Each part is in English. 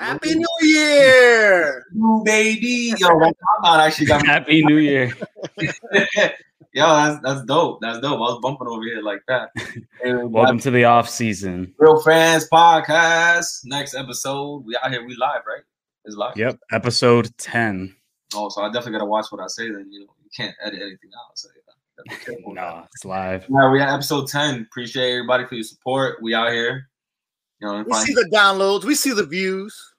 Happy New Year, New baby. Yo, that timeline actually got me. Happy New Year. Yo, that's that's dope. That's dope. I was bumping over here like that. Hey, Welcome to the off season. Real Fans Podcast. Next episode. We out here. We live, right? It's live. Yep, episode 10. Oh, so I definitely gotta watch what I say. Then you know you can't edit anything out. So yeah, gotta be careful with that. Nah, it's live. Yeah, we at episode ten. Appreciate everybody for your support. We out here. You know, we see the downloads, we see the views.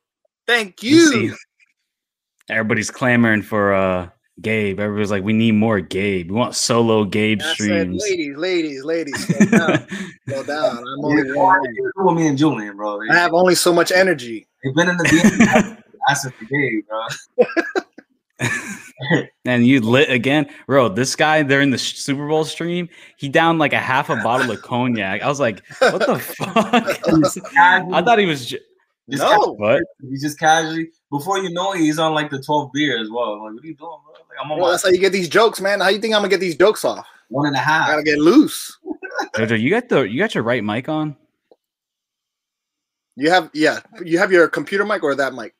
Thank You you. see, everybody's clamoring for uh Gabe. Everybody's like, we need more Gabe. We want solo Gabe I said, streams. ladies, ladies, ladies, slow down, slow down. I'm only Yeah, one man. you're with me and Julian, bro. They, I have only so much energy. they've been in the DM asking for Gabe, bro. and you lit again, bro. This guy they're in the Super Bowl stream, he downed like a half a bottle of cognac. I was like, what the fuck? I thought he was. J- Just No. what? He's just casually. Before you know it, he's on like the 12th beer as well. I'm like, what are you doing, bro? Like, I'm on Well, my that's how you get these jokes, man. How you think I'm gonna get these jokes off? One and a half. and a I half. gotta get loose. Jojo, you got the you got your right mic on? You have, yeah, you have your computer mic or that mic.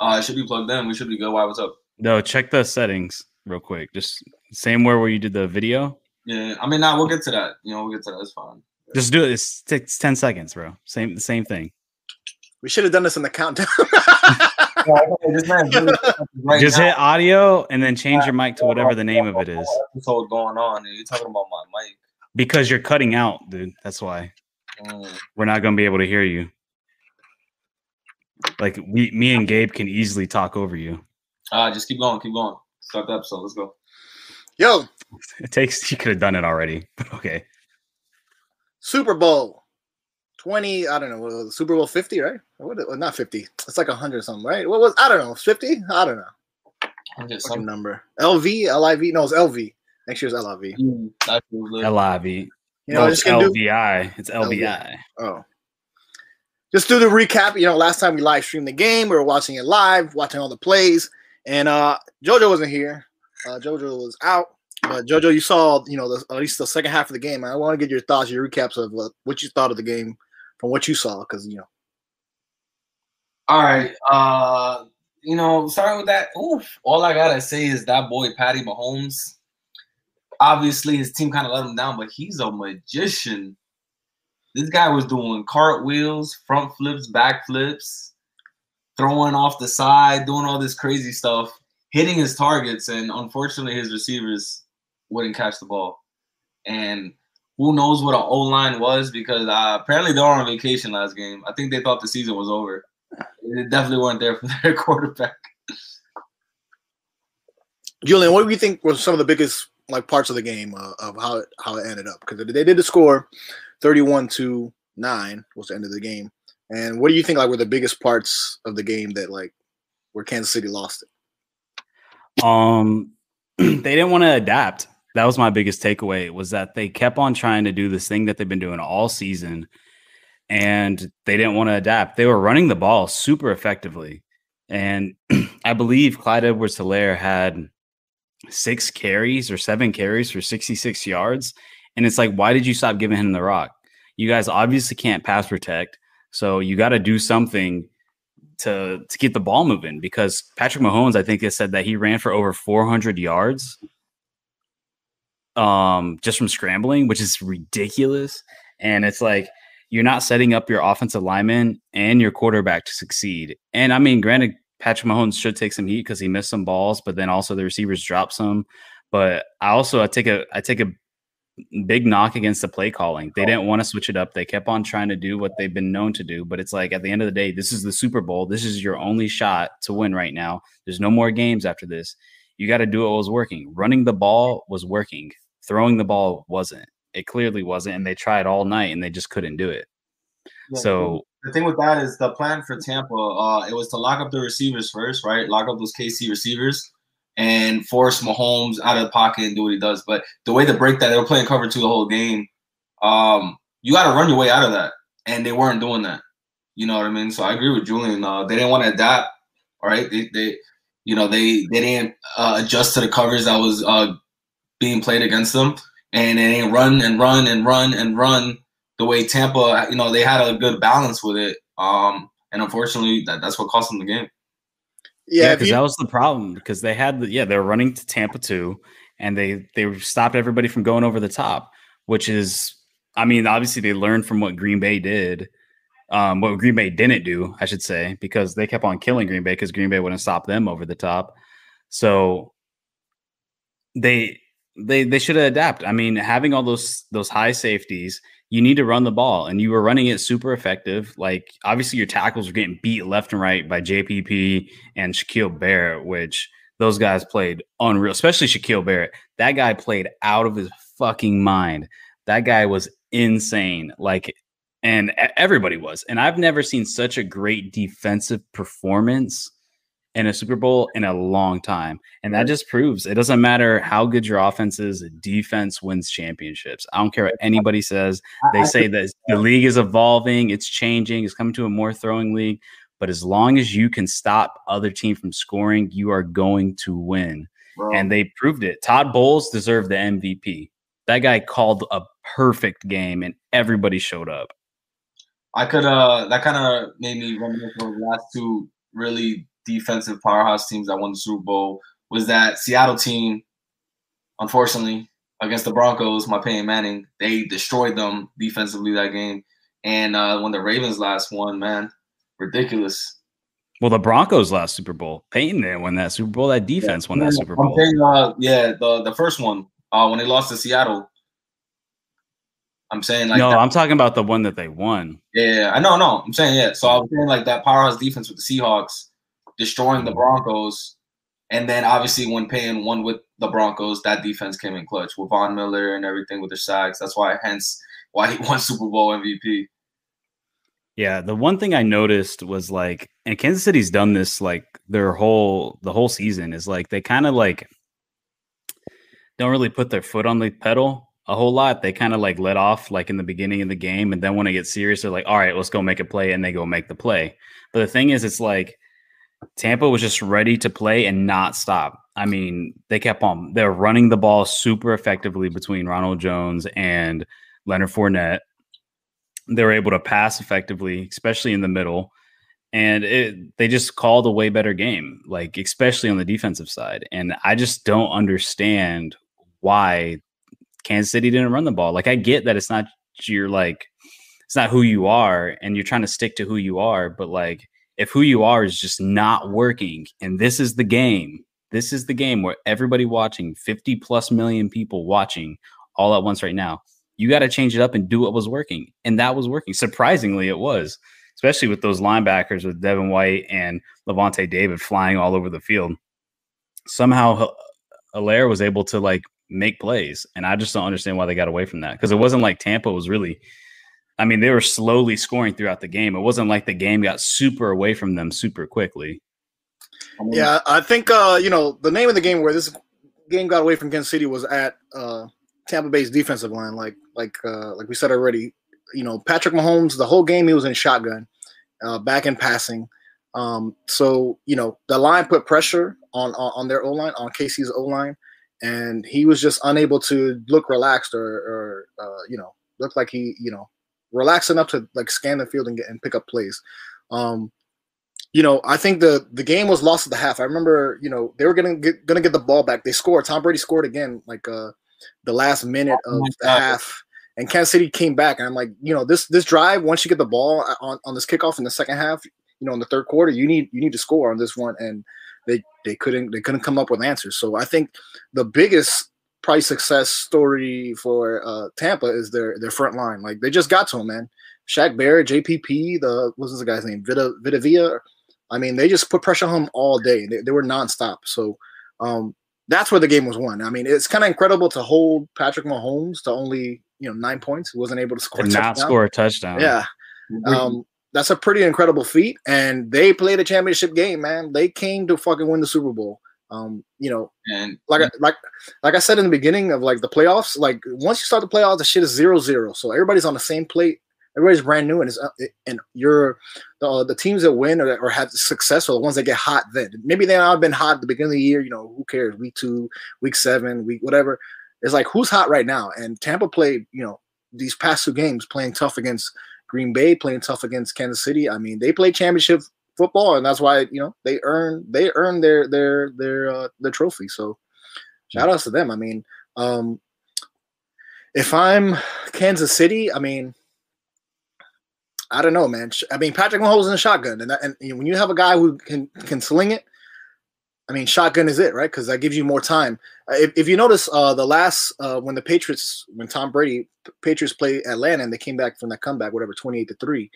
Uh, it should be plugged in. We should be good. Why? What's up? No, check the settings real quick. Just same where where you did the video. Yeah, I mean, nah, we'll get to that. You know, we'll get to that. It's fine. Just do it. It's takes ten seconds, bro. Same the same thing. We should have done this in the countdown. this man's doing something right Just hit audio and then change your mic to whatever the name of it is. Episode going on. and You're talking about my mic. Because you're cutting out, dude. That's why Mm. we're not gonna be able to hear you. Like we, me and Gabe can easily talk over you. Uh, just keep going. Keep going. Start the episode. Let's go. Yo, It takes. You could have done it already, but okay. Super Bowl 20, I don't know, what was it, Super Bowl 50, right? What, not 50. It's like 100 something, right? What was, I don't know, 50? I don't know. I'm just Fucking some. number. LV, LIV? No, it's LV. Next year's LIV. Mm, that feels lit. LIV. You no, know, it's just do, LVI. It's LVI. oh. Just do the recap. You know, last time we live streamed the game, we were watching it live, watching all the plays, and uh JoJo wasn't here. Uh JoJo was out. But JoJo, you saw, you know, the, at least the second half of the game. I want to get your thoughts, your recaps of uh, what you thought of the game from what you saw, because you know, All right. Uh, you know, starting with that, oof, all I gotta say is that boy Patty Mahomes. Obviously, his team kind of let him down, but he's a magician. This guy was doing cartwheels, front flips, back flips, throwing off the side, doing all this crazy stuff, hitting his targets, and unfortunately, his receivers wouldn't catch the ball. And who knows what an O line was because uh, apparently they were on vacation last game. I think they thought the season was over. They definitely weren't there for their quarterback. Julian, what do you think were some of the biggest like parts of the game uh, of how it, how it ended up? Because they did the score, thirty-one to nine was the end of the game. And what do you think like were the biggest parts of the game that like where Kansas City lost it? Um, they didn't want to adapt. That was my biggest takeaway. Was that they kept on trying to do this thing that they've been doing all season, and they didn't want to adapt. They were running the ball super effectively, and I believe Clyde Edwards-Hilaire had six carries or seven carries for 66 yards. And it's like, why did you stop giving him the rock? You guys obviously can't pass protect, so you got to do something to to get the ball moving because Patrick Mahomes, I think has said that he ran for over 400 yards um just from scrambling, which is ridiculous. And it's like you're not setting up your offensive lineman and your quarterback to succeed. And I mean, granted, Patrick Mahomes should take some heat because he missed some balls, but then also the receivers dropped some. But I also I take a I take a big knock against the play calling. They didn't want to switch it up. They kept on trying to do what they've been known to do. But it's like at the end of the day, this is the Super Bowl. This is your only shot to win right now. There's no more games after this. You got to do what was working. Running the ball was working. Throwing the ball wasn't. It clearly wasn't. And they tried all night and they just couldn't do it. So the thing with that is the plan for Tampa. Uh, it was to lock up the receivers first, right? Lock up those KC receivers and force Mahomes out of the pocket and do what he does. But the way to break that, they were playing cover two the whole game. Um, you got to run your way out of that, and they weren't doing that. You know what I mean? So I agree with Julian. Uh, they didn't want to adapt. All right, they, they you know, they they didn't uh, adjust to the covers that was uh, being played against them, and they didn't run and run and run and run the way Tampa, you know, they had a good balance with it. Um, and unfortunately, that, that's what cost them the game. Yeah, because that was the problem. Because they had the yeah, they were running to Tampa too, and they they stopped everybody from going over the top, which is, I mean, obviously they learned from what Green Bay did, um, what Green Bay didn't do, I should say, because they kept on killing Green Bay because Green Bay wouldn't stop them over the top. So they they they should adapt. I mean, having all those those high safeties, you need to run the ball, and you were running it super effective. Like obviously, your tackles were getting beat left and right by JPP and Shaquille Barrett, which those guys played unreal, especially Shaquille Barrett. That guy played out of his fucking mind. That guy was insane. Like, and everybody was. And I've never seen such a great defensive performance in a Super Bowl in a long time. And that just proves it doesn't matter how good your offense is, defense wins championships. I don't care what anybody says. They say that the league is evolving, it's changing, it's coming to a more throwing league. But as long as you can stop other team from scoring, you are going to win. Bro. And they proved it. Todd Bowles deserved the MVP. That guy called a perfect game and everybody showed up. I could uh that kind of made me reminisce the last two really defensive powerhouse teams that won the Super Bowl was that Seattle team, unfortunately, against the Broncos, my Peyton Manning, they destroyed them defensively that game. And uh, when the Ravens last won, man, ridiculous. Well, the Broncos last Super Bowl, Peyton didn't win that Super Bowl. That defense yeah, won that Super Bowl. Saying, uh, yeah, the the first one uh, when they lost to Seattle. I'm saying like no, that. I'm talking about the one that they won. Yeah, I know, no, I'm saying yeah. So I was saying like that powerhouse defense with the Seahawks destroying the mm-hmm. Broncos. And then obviously when Payne won with the Broncos, that defense came in clutch with Von Miller and everything with their sacks. That's why, hence, why he won Super Bowl MVP. Yeah, the one thing I noticed was like, and Kansas City's done this like their whole the whole season is like they kind of like don't really put their foot on the pedal a whole lot. They kind of like let off like in the beginning of the game, and then when it gets serious, they're like, "All right, let's go make a play," and they go make the play. But the thing is, it's like Tampa was just ready to play and not stop. I mean, they kept on. They're running the ball super effectively between Ronald Jones and Leonard Fournette. They were able to pass effectively, especially in the middle. And it, they just called a way better game, like especially on the defensive side. And I just don't understand why Kansas City didn't run the ball. Like I get that it's not your like it's not who you are and you're trying to stick to who you are, but like if who you are is just not working and this is the game this is the game where everybody watching 50 plus million people watching all at once right now you got to change it up and do what was working and that was working. Surprisingly it was especially with those linebackers with devin white and lavonte david flying all over the field. Somehow Hilaire was able to like make plays and i just don't understand why they got away from that because it wasn't like tampa was really I mean, they were slowly scoring throughout the game. It wasn't like the game got super away from them super quickly. Yeah, I think uh, you know the name of the game where this game got away from Kansas City was at uh, Tampa Bay's defensive line. Like like uh, like we said already, you know Patrick Mahomes the whole game he was in shotgun, uh, back and passing. Um, so you know the line put pressure on on, on their O line on KC's O line, and he was just unable to look relaxed or, or uh, you know look like he you know relax enough to like scan the field and get and pick up plays. Um, you know, I think the the game was lost at the half. I remember, you know, they were gonna get gonna get the ball back. They scored. Tom Brady scored again, like uh the last minute oh of the half. And Kansas City came back, and I'm like, you know, this this drive, once you get the ball on, on this kickoff in the second half, you know, in the third quarter, you need you need to score on this one, and they they couldn't they couldn't come up with answers. So I think the biggest probably success story for uh, Tampa is their their front line. Like they just got to him, man. Shaq Barrett, JPP, the what's this guy's name? Vita Vitavia. I mean, they just put pressure on him all day. They, they were nonstop. So um, that's where the game was won. I mean, it's kind of incredible to hold Patrick Mahomes to only you know nine points. He wasn't able to score. And not touchdown. score a touchdown. Yeah. Um, that's a pretty incredible feat. And they played a championship game, man. They came to fucking win the Super Bowl. Um, you know, and like I, like like I said in the beginning of like the playoffs, like once you start the playoffs, the shit is zero zero. So everybody's on the same plate. Everybody's brand new, and it's, uh, and you're uh, the teams that win or, or have success are the ones that get hot. Then maybe they have been hot at the beginning of the year. You know, who cares? Week two, week seven, week whatever. It's like who's hot right now. And Tampa played, you know, these past two games playing tough against Green Bay, playing tough against Kansas City. I mean, they play championship football, and that's why you know they earn they earn their their their uh, their trophy. So shout outs to them. I mean, um, if I'm Kansas City, I mean, I don't know, man. I mean, Patrick Mahomes in a shotgun, and that, and when you have a guy who can can sling it, I mean, shotgun is it, right? Because that gives you more time. Uh, if, if you notice, uh, the last uh, when the Patriots, when Tom Brady Patriots played Atlanta and they came back from that comeback, whatever, twenty eight to three.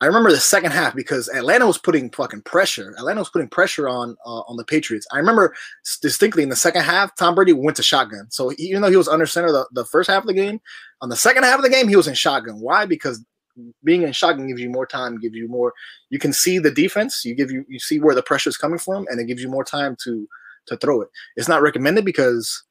I remember the second half because Atlanta was putting fucking pressure. Atlanta was putting pressure on uh, on the Patriots. I remember distinctly in the second half, Tom Brady went to shotgun. So even though he was under center the, the first half of the game, on the second half of the game, he was in shotgun. Why? Because being in shotgun gives you more time, gives you more. You can see the defense. You give you you see where the pressure is coming from, and it gives you more time to to throw it. It's not recommended because,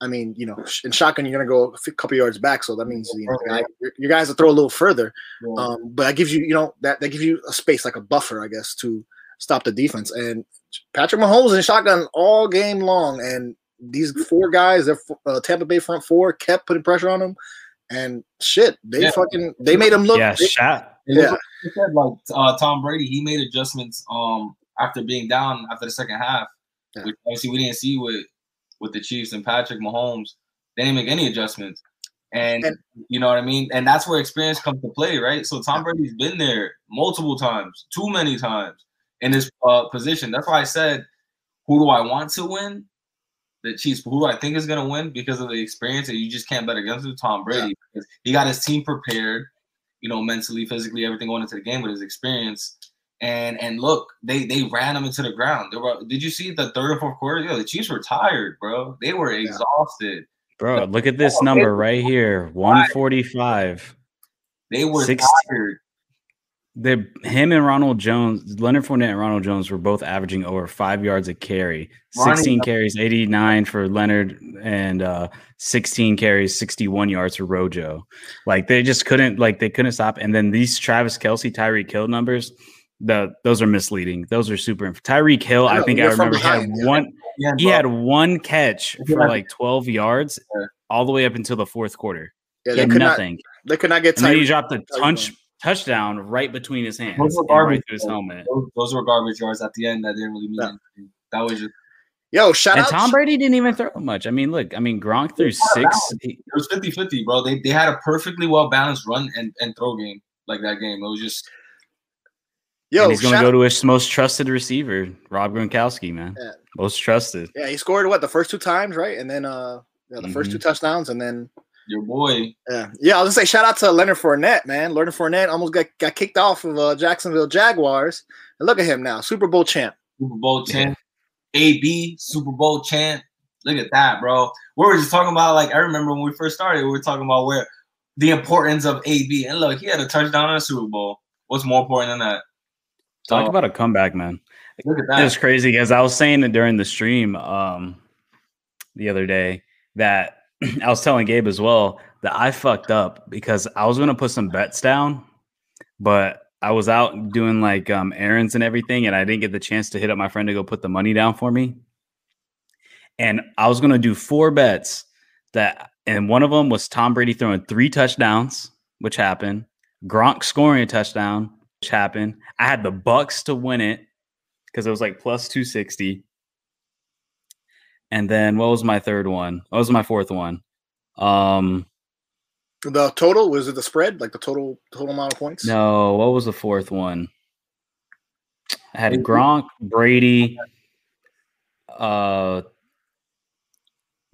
I mean, you know, in shotgun you're gonna go a couple yards back, so that means you, know, guy- your, your guys will throw a little further. Um, but that gives you, you know, that that gives you a space like a buffer, I guess, to stop the defense. And Patrick Mahomes in shotgun all game long, and these four guys, their uh, Tampa Bay front four, kept putting pressure on him. And shit, they Yeah. fucking they made him look. yeah, they- shot. Yeah. like said, like uh, Tom Brady, he made adjustments um after being down after the second half, Yeah. which obviously we didn't see with with the Chiefs and Patrick Mahomes. They didn't make any adjustments, and, And- you know what I mean. And that's where experience comes to play, right? So Tom Brady's been there multiple times, too many times in this uh, position. That's why I said, who do I want to win? The Chiefs. Who do I think is going to win because of the experience that you just can't bet against him? Tom Brady. Because he got his team prepared you know, mentally, physically, everything going into the game with his experience. And and look, they they ran them into the ground. They were, did you see the third and fourth quarter? Yo, the Chiefs were tired, bro. They were Yeah. exhausted. Bro, look at this number right here 145. They were 60. tired. The him and Ronald Jones, Leonard Fournette and Ronald Jones were both averaging over five yards a carry. Ronnie- 16 carries, 89 for Leonard, and uh 16 carries, 61 yards for Rojo. Like they just couldn't, like they couldn't stop. And then these Travis Kelce, Tyreek Hill numbers, the those are misleading. Those are super. Tyreek Hill, I I, think I remember had behind, yeah. one. Yeah, He had one catch Yeah. for like 12 yards, Yeah. all the way up until the fourth quarter. yeah, they had could not nothing. they could not get And then he dropped a Tyreek touch touchdown right between his hands, Those were and right garbage, through his helmet. those, those were garbage yards at the end that didn't really mean Yeah. anything. That was just Yo, shout And out Tom Brady didn't even throw much. I mean, look, I mean, Gronk threw six. it was 50-50, bro. They they had a perfectly well balanced run and, and throw game like that game. It was just Yo, and he's going to go to his most trusted receiver, Rob Gronkowski, man. Yeah. Most trusted. Yeah, he scored what the first two times, right? And then uh yeah, the first Mhm. two touchdowns, and then your boy. yeah, yeah. I was gonna say shout out to Leonard Fournette, man. Leonard Fournette almost got, got kicked off of uh, Jacksonville Jaguars, and look at him now, Super Bowl champ. Super Bowl champ, AB Super Bowl champ. Look at that, bro. We were just talking about like I remember when we first started, we were talking about where the importance of AB. And look, he had a touchdown in a Super Bowl. What's more important than that? Talk So, about a comeback, man. look at It was crazy because I was saying it during the stream um, the other day that I was telling Gabe as well that I fucked up because I was going to put some bets down, but I was out doing like um, errands and everything, and I didn't get the chance to hit up my friend to go put the money down for me. And I was going to do four bets that, and one of them was Tom Brady throwing three touchdowns, which happened. Gronk scoring a touchdown, happened. I had the Bucs to win it because it was like plus 260. And then what was my third one? What was my fourth one? Um, The total was it the spread, like the total total amount of points? no, what was the fourth one? I had Gronk, Brady, uh,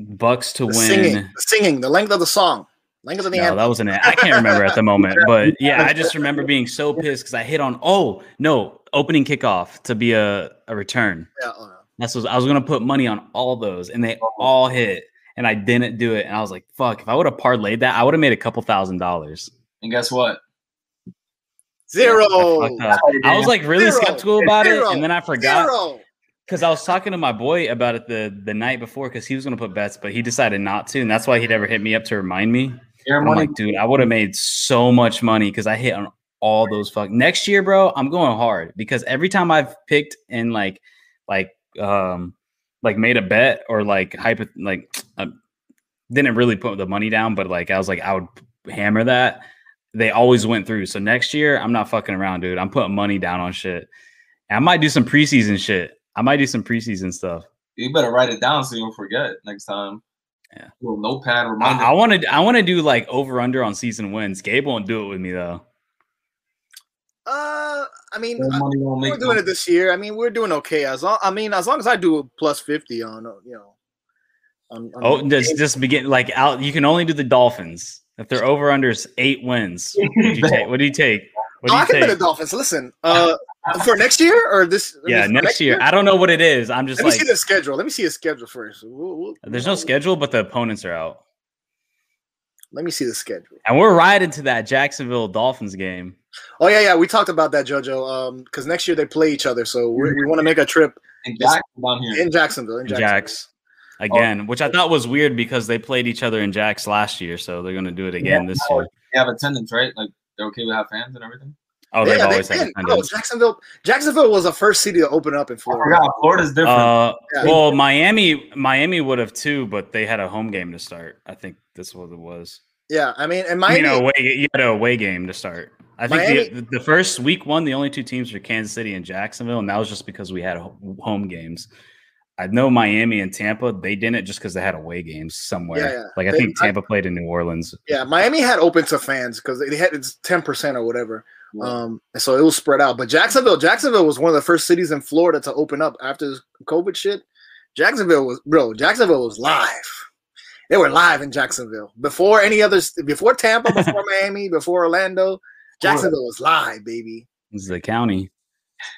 Bucs to The singing, win. the singing, the length of the song, length of the No, anthem. that wasn't it. I can't remember at the moment, but yeah, I just remember being so pissed because I hit on. Oh no, opening kickoff to be a, a return. Yeah, uh, That's what I was gonna put money on all those, and they all hit, and I didn't do it. And I was like, "Fuck!" If I would have parlayed that, I would have made a couple thousand dollars. And guess what? zero. I. I was like really Zero. skeptical about Zero. it, and then I forgot Zero. because I was talking to my boy about it the the night before because he was gonna put bets, but he decided not to, and that's why he never hit me up to remind me. I'm like, dude, I would have made so much money because I hit on all those fuck. Next year, bro, I'm going hard because every time I've picked and like, like, um, like made a bet or like hypo, like, uh, didn't really put the money down, but like I was like, I would hammer that. they always went through. So next year, I'm not fucking around, dude. I'm putting money down on shit. And I might do some preseason shit. I might do some preseason stuff. You better write it down so you don't forget next time. Yeah. little notepad reminder. I want to. I want to do like over under on season wins. Gabe won't do it with me though. Uh, I mean, I- money we're make doing no- it this year. I mean, we're doing okay. As long, I mean, as long as I do a plus fifty on, uh, you know, on, on Oh, just just begin like out. You can only do the Dolphins if they're over unders eight wins. What do you take? What do you take? What Oh, I you can bet the? Dolphins. Listen, uh, for next year or this? Yeah, this- next year. I don't know what it is. I'm just Let me see the schedule. Let me see the schedule first. We'll- we'll- there's no schedule, but the opponents are out, Let me see the schedule. and we're riding to that Jacksonville Dolphins game. Oh yeah, yeah. We talked about that, JoJo. Um, because next year they play each other, so we we want to make a trip And Jack in Jacksonville. In Jacksonville. Jax again, which I thought was weird because they played each other in Jax last year, so they're gonna do it again this year. They have attendance, right? Like they're okay with have fans and everything. Oh, they've Yeah, they always had did. Bro, attendance. Jacksonville. Jacksonville was the first city to open up in I Florida. forgot Florida's different. Uh, Yeah. well, Miami, Miami would have too, but they had a home game to start. I think this was what it was. Yeah, I mean, and I Miami. mean, a away, you had a away game to start. I think Miami- the, the first week one, the only two teams were Kansas City and Jacksonville, and that was just because we had home games. I know Miami and Tampa, they didn't just because they had away games somewhere. Yeah, yeah. Like I They- think Tampa played in New Orleans. Yeah, Miami had open to fans because they had it's ten percent or whatever. Um, and so it was spread out. But Jacksonville, Jacksonville was one of the first cities in Florida to open up after this COVID shit. Jacksonville was bro. Jacksonville was live. They were live in Jacksonville before any others. Before Tampa, before Miami, before Orlando. Jacksonville was live, baby. This is the county.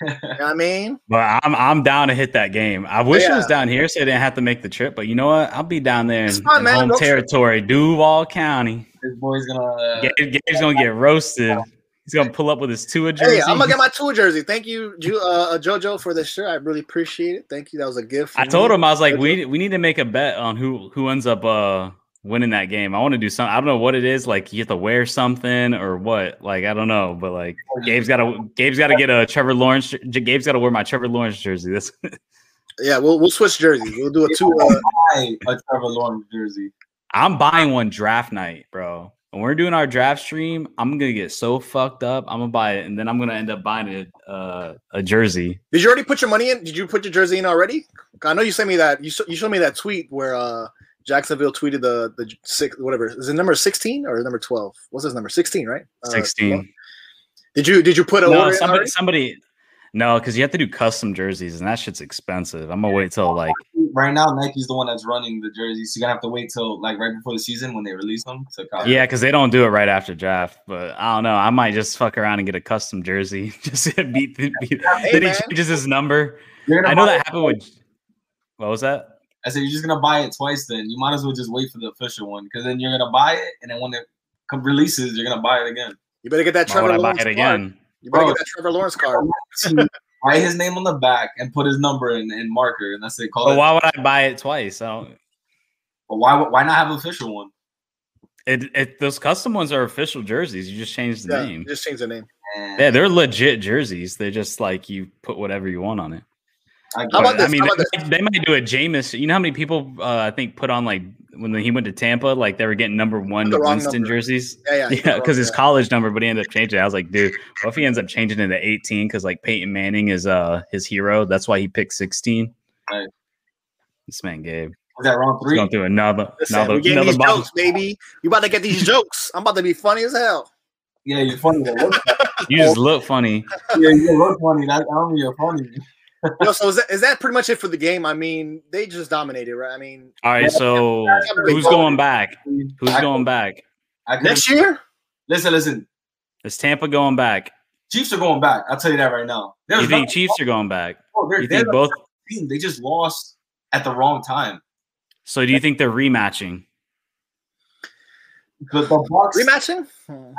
You know what I mean? But I'm I'm down to hit that game. I wish it was down here so I didn't have to make the trip. But you know what? I'll be down there in, It's fun, in man. home Road trip. territory, Duval County. this boy's gonna. Gabe, Gabe's gonna get roasted. He's gonna pull up with his Tua Hey, jersey. I'm gonna get my Tua jersey. Thank you, uh, uh, JoJo, for this shirt. I really appreciate it. Thank you. That was a gift. I me. told him I was like, JoJo. we we need to make a bet on who who ends up uh winning that game. I want to do something. I don't know what it is. Like you have to wear something or what. Like I don't know. But like Gabe's got to Gabe's got to get a Trevor Lawrence. J- Gabe's got to wear my Trevor Lawrence jersey. This Yeah, we'll we'll switch jerseys. We'll do a two. Uh, buy a Trevor Lawrence jersey. I'm buying one draft night, bro. When we're doing our draft stream, I'm gonna get so fucked up. I'm gonna buy it, and then I'm gonna end up buying a uh, a jersey. Did you already put your money in? Did you put your jersey in already? I know you sent me that. You you showed me that tweet where uh Jacksonville tweeted the the six whatever is it number sixteen or number twelve? What's his number? Sixteen, right? Uh, Sixteen. Did you did you put a no, somebody, somebody. No, because you have to do custom jerseys, and that shit's expensive. I'm gonna wait till like Right now, Nike's the one that's running the jerseys. So you're gonna have to wait till like right before the season when they release them to. Yeah, because they don't do it right after draft. But I don't know. I might just fuck around and get a custom jersey. just to beat, beat Hey, then he changes his number. I know that it happened with. What was that? I said you're just gonna buy it twice. Then you might as well just wait for the official one because then you're gonna buy it, and then when it come releases, you're gonna buy it again. You better get that Why Trevor would I buy Lawrence it card. again? You better Bro. get that Trevor Lawrence card. Write his name on the back and put his number in, in marker, and that's it. Call But it. why would I buy it twice? I don't. But why why not have an official one? It, it those custom ones are official jerseys. You just change the Yeah, name. just change the name. And Yeah, they're legit jerseys. They're just like you put whatever you want on it. I How But, about I mean, How about they, they might do a Jameis. You know how many people uh, I think put on like when he went to Tampa, like they were getting number one The wrong Winston number. jerseys. Yeah, yeah. Yeah, because his yeah. college number, but he ended up changing. it. I was like, dude, what if he ends up changing it to 18? Because like Peyton Manning is uh his hero. That's why he picked 16. Right. This man Gabe. was that round He's three? going through another Listen, another we another these bomb. jokes, baby. You about to get these jokes. I'm about to be funny as hell. Yeah, you're funny. You just look funny. yeah, you look funny. That, I don't mean you're funny. Yo, so is that, is that pretty much it for the game? I mean, they just dominated, right? I mean, All right, so who's going back? Who's I- going back? I could- next year, Listen, listen. Is Tampa going back? Chiefs are going back. I'll tell you that right now. You think nothing- Chiefs are going back? Oh, You think both? team. They just lost at the wrong time. So do you think they're rematching? The, the Bucs. rematching.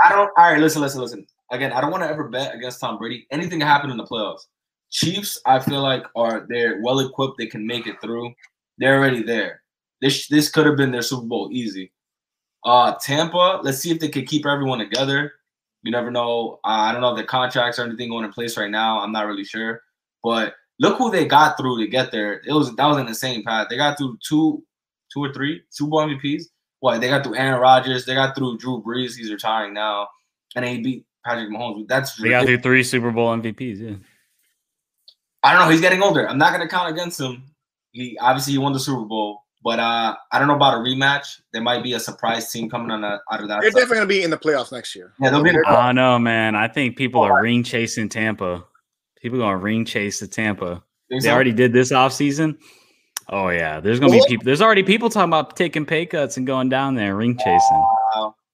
I don't. All right, listen, listen, listen. Again, I don't want to ever bet against Tom Brady. Anything can happen in the playoffs. Chiefs, I feel like are they're well equipped. They can make it through. They're already there. This this could have been their Super Bowl easy. Uh, Tampa. Let's see if they can keep everyone together. You never know. Uh, I don't know if the contracts or anything going in place right now. I'm not really sure. But look who they got through to get there. It was that was an insane path. They got through two, two or three Super Bowl MVPs. What they got through Aaron Rodgers. They got through Drew Brees. He's retiring now. and then he beat Patrick Mahomes. That's They got through three Super Bowl MVPs. Yeah. I don't know. He's getting older. I'm not gonna count against him. He obviously he won the Super Bowl, but uh, I don't know about a rematch. There might be a surprise team coming on a, out of that. They're side. definitely gonna be in the playoffs next year. Yeah, they'll be in the- I know, man. I think people are ring chasing Tampa. People going to ring chase to Tampa. Think They so? already did this offseason. Oh yeah, there's gonna be people. There's already people talking about taking pay cuts and going down there ring chasing.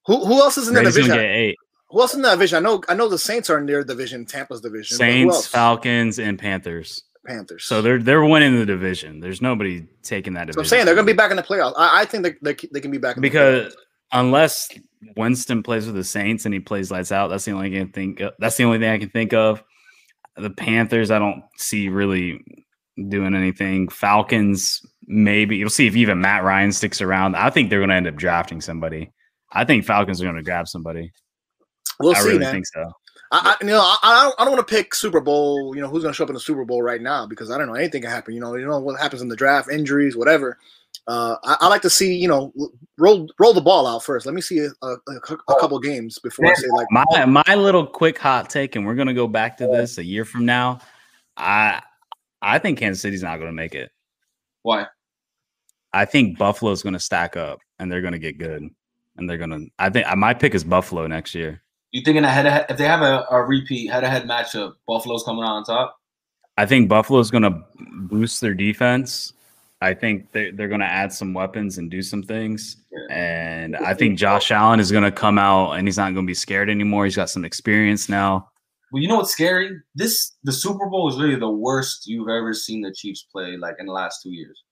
Who who else is in the Brady's gonna division? get eight. Who else in that division? I know I know the Saints are in their division, Tampa's division. Saints. Falcons, and Panthers. Panthers. So they're they're winning the division. There's nobody taking that So. I'm saying they're gonna be back in the playoffs. I, I think they, they they can be back in the because unless Winston plays with the Saints and he plays lights out, that's the only thing I can think. Of. That's the only thing I can think of. The Panthers, I don't see really doing anything. Falcons, maybe you'll see if even Matt Ryan sticks around. I think they're going to end up drafting somebody. I think Falcons are going to grab somebody. We'll I see, really man. think so. I, I you know I, I don't I don't want to pick Super Bowl. You know who's gonna show up in the Super Bowl right now because I don't know anything can happen. You know you know what happens in the draft, injuries, whatever. Uh, I, I like to see you know roll roll the ball out first. Let me see a, a, a a couple games before I say like My my little quick hot take, and we're going to go back to this a year from now. I I think Kansas City's not going to make it. Why? I think Buffalo's going to stack up and they're going to get good. And they're going to, I think my pick is Buffalo next year. You thinking a head? If they have a, a repeat head to head matchup, Buffalo's coming out on top. I think Buffalo's going to boost their defense. I think they're, they're going to add some weapons and do some things. Yeah. And I think Josh Allen is going to come out and he's not going to be scared anymore. He's got some experience now. Well, you know what's scary? This the Super Bowl is really the worst you've ever seen the Chiefs play, like in the last two years.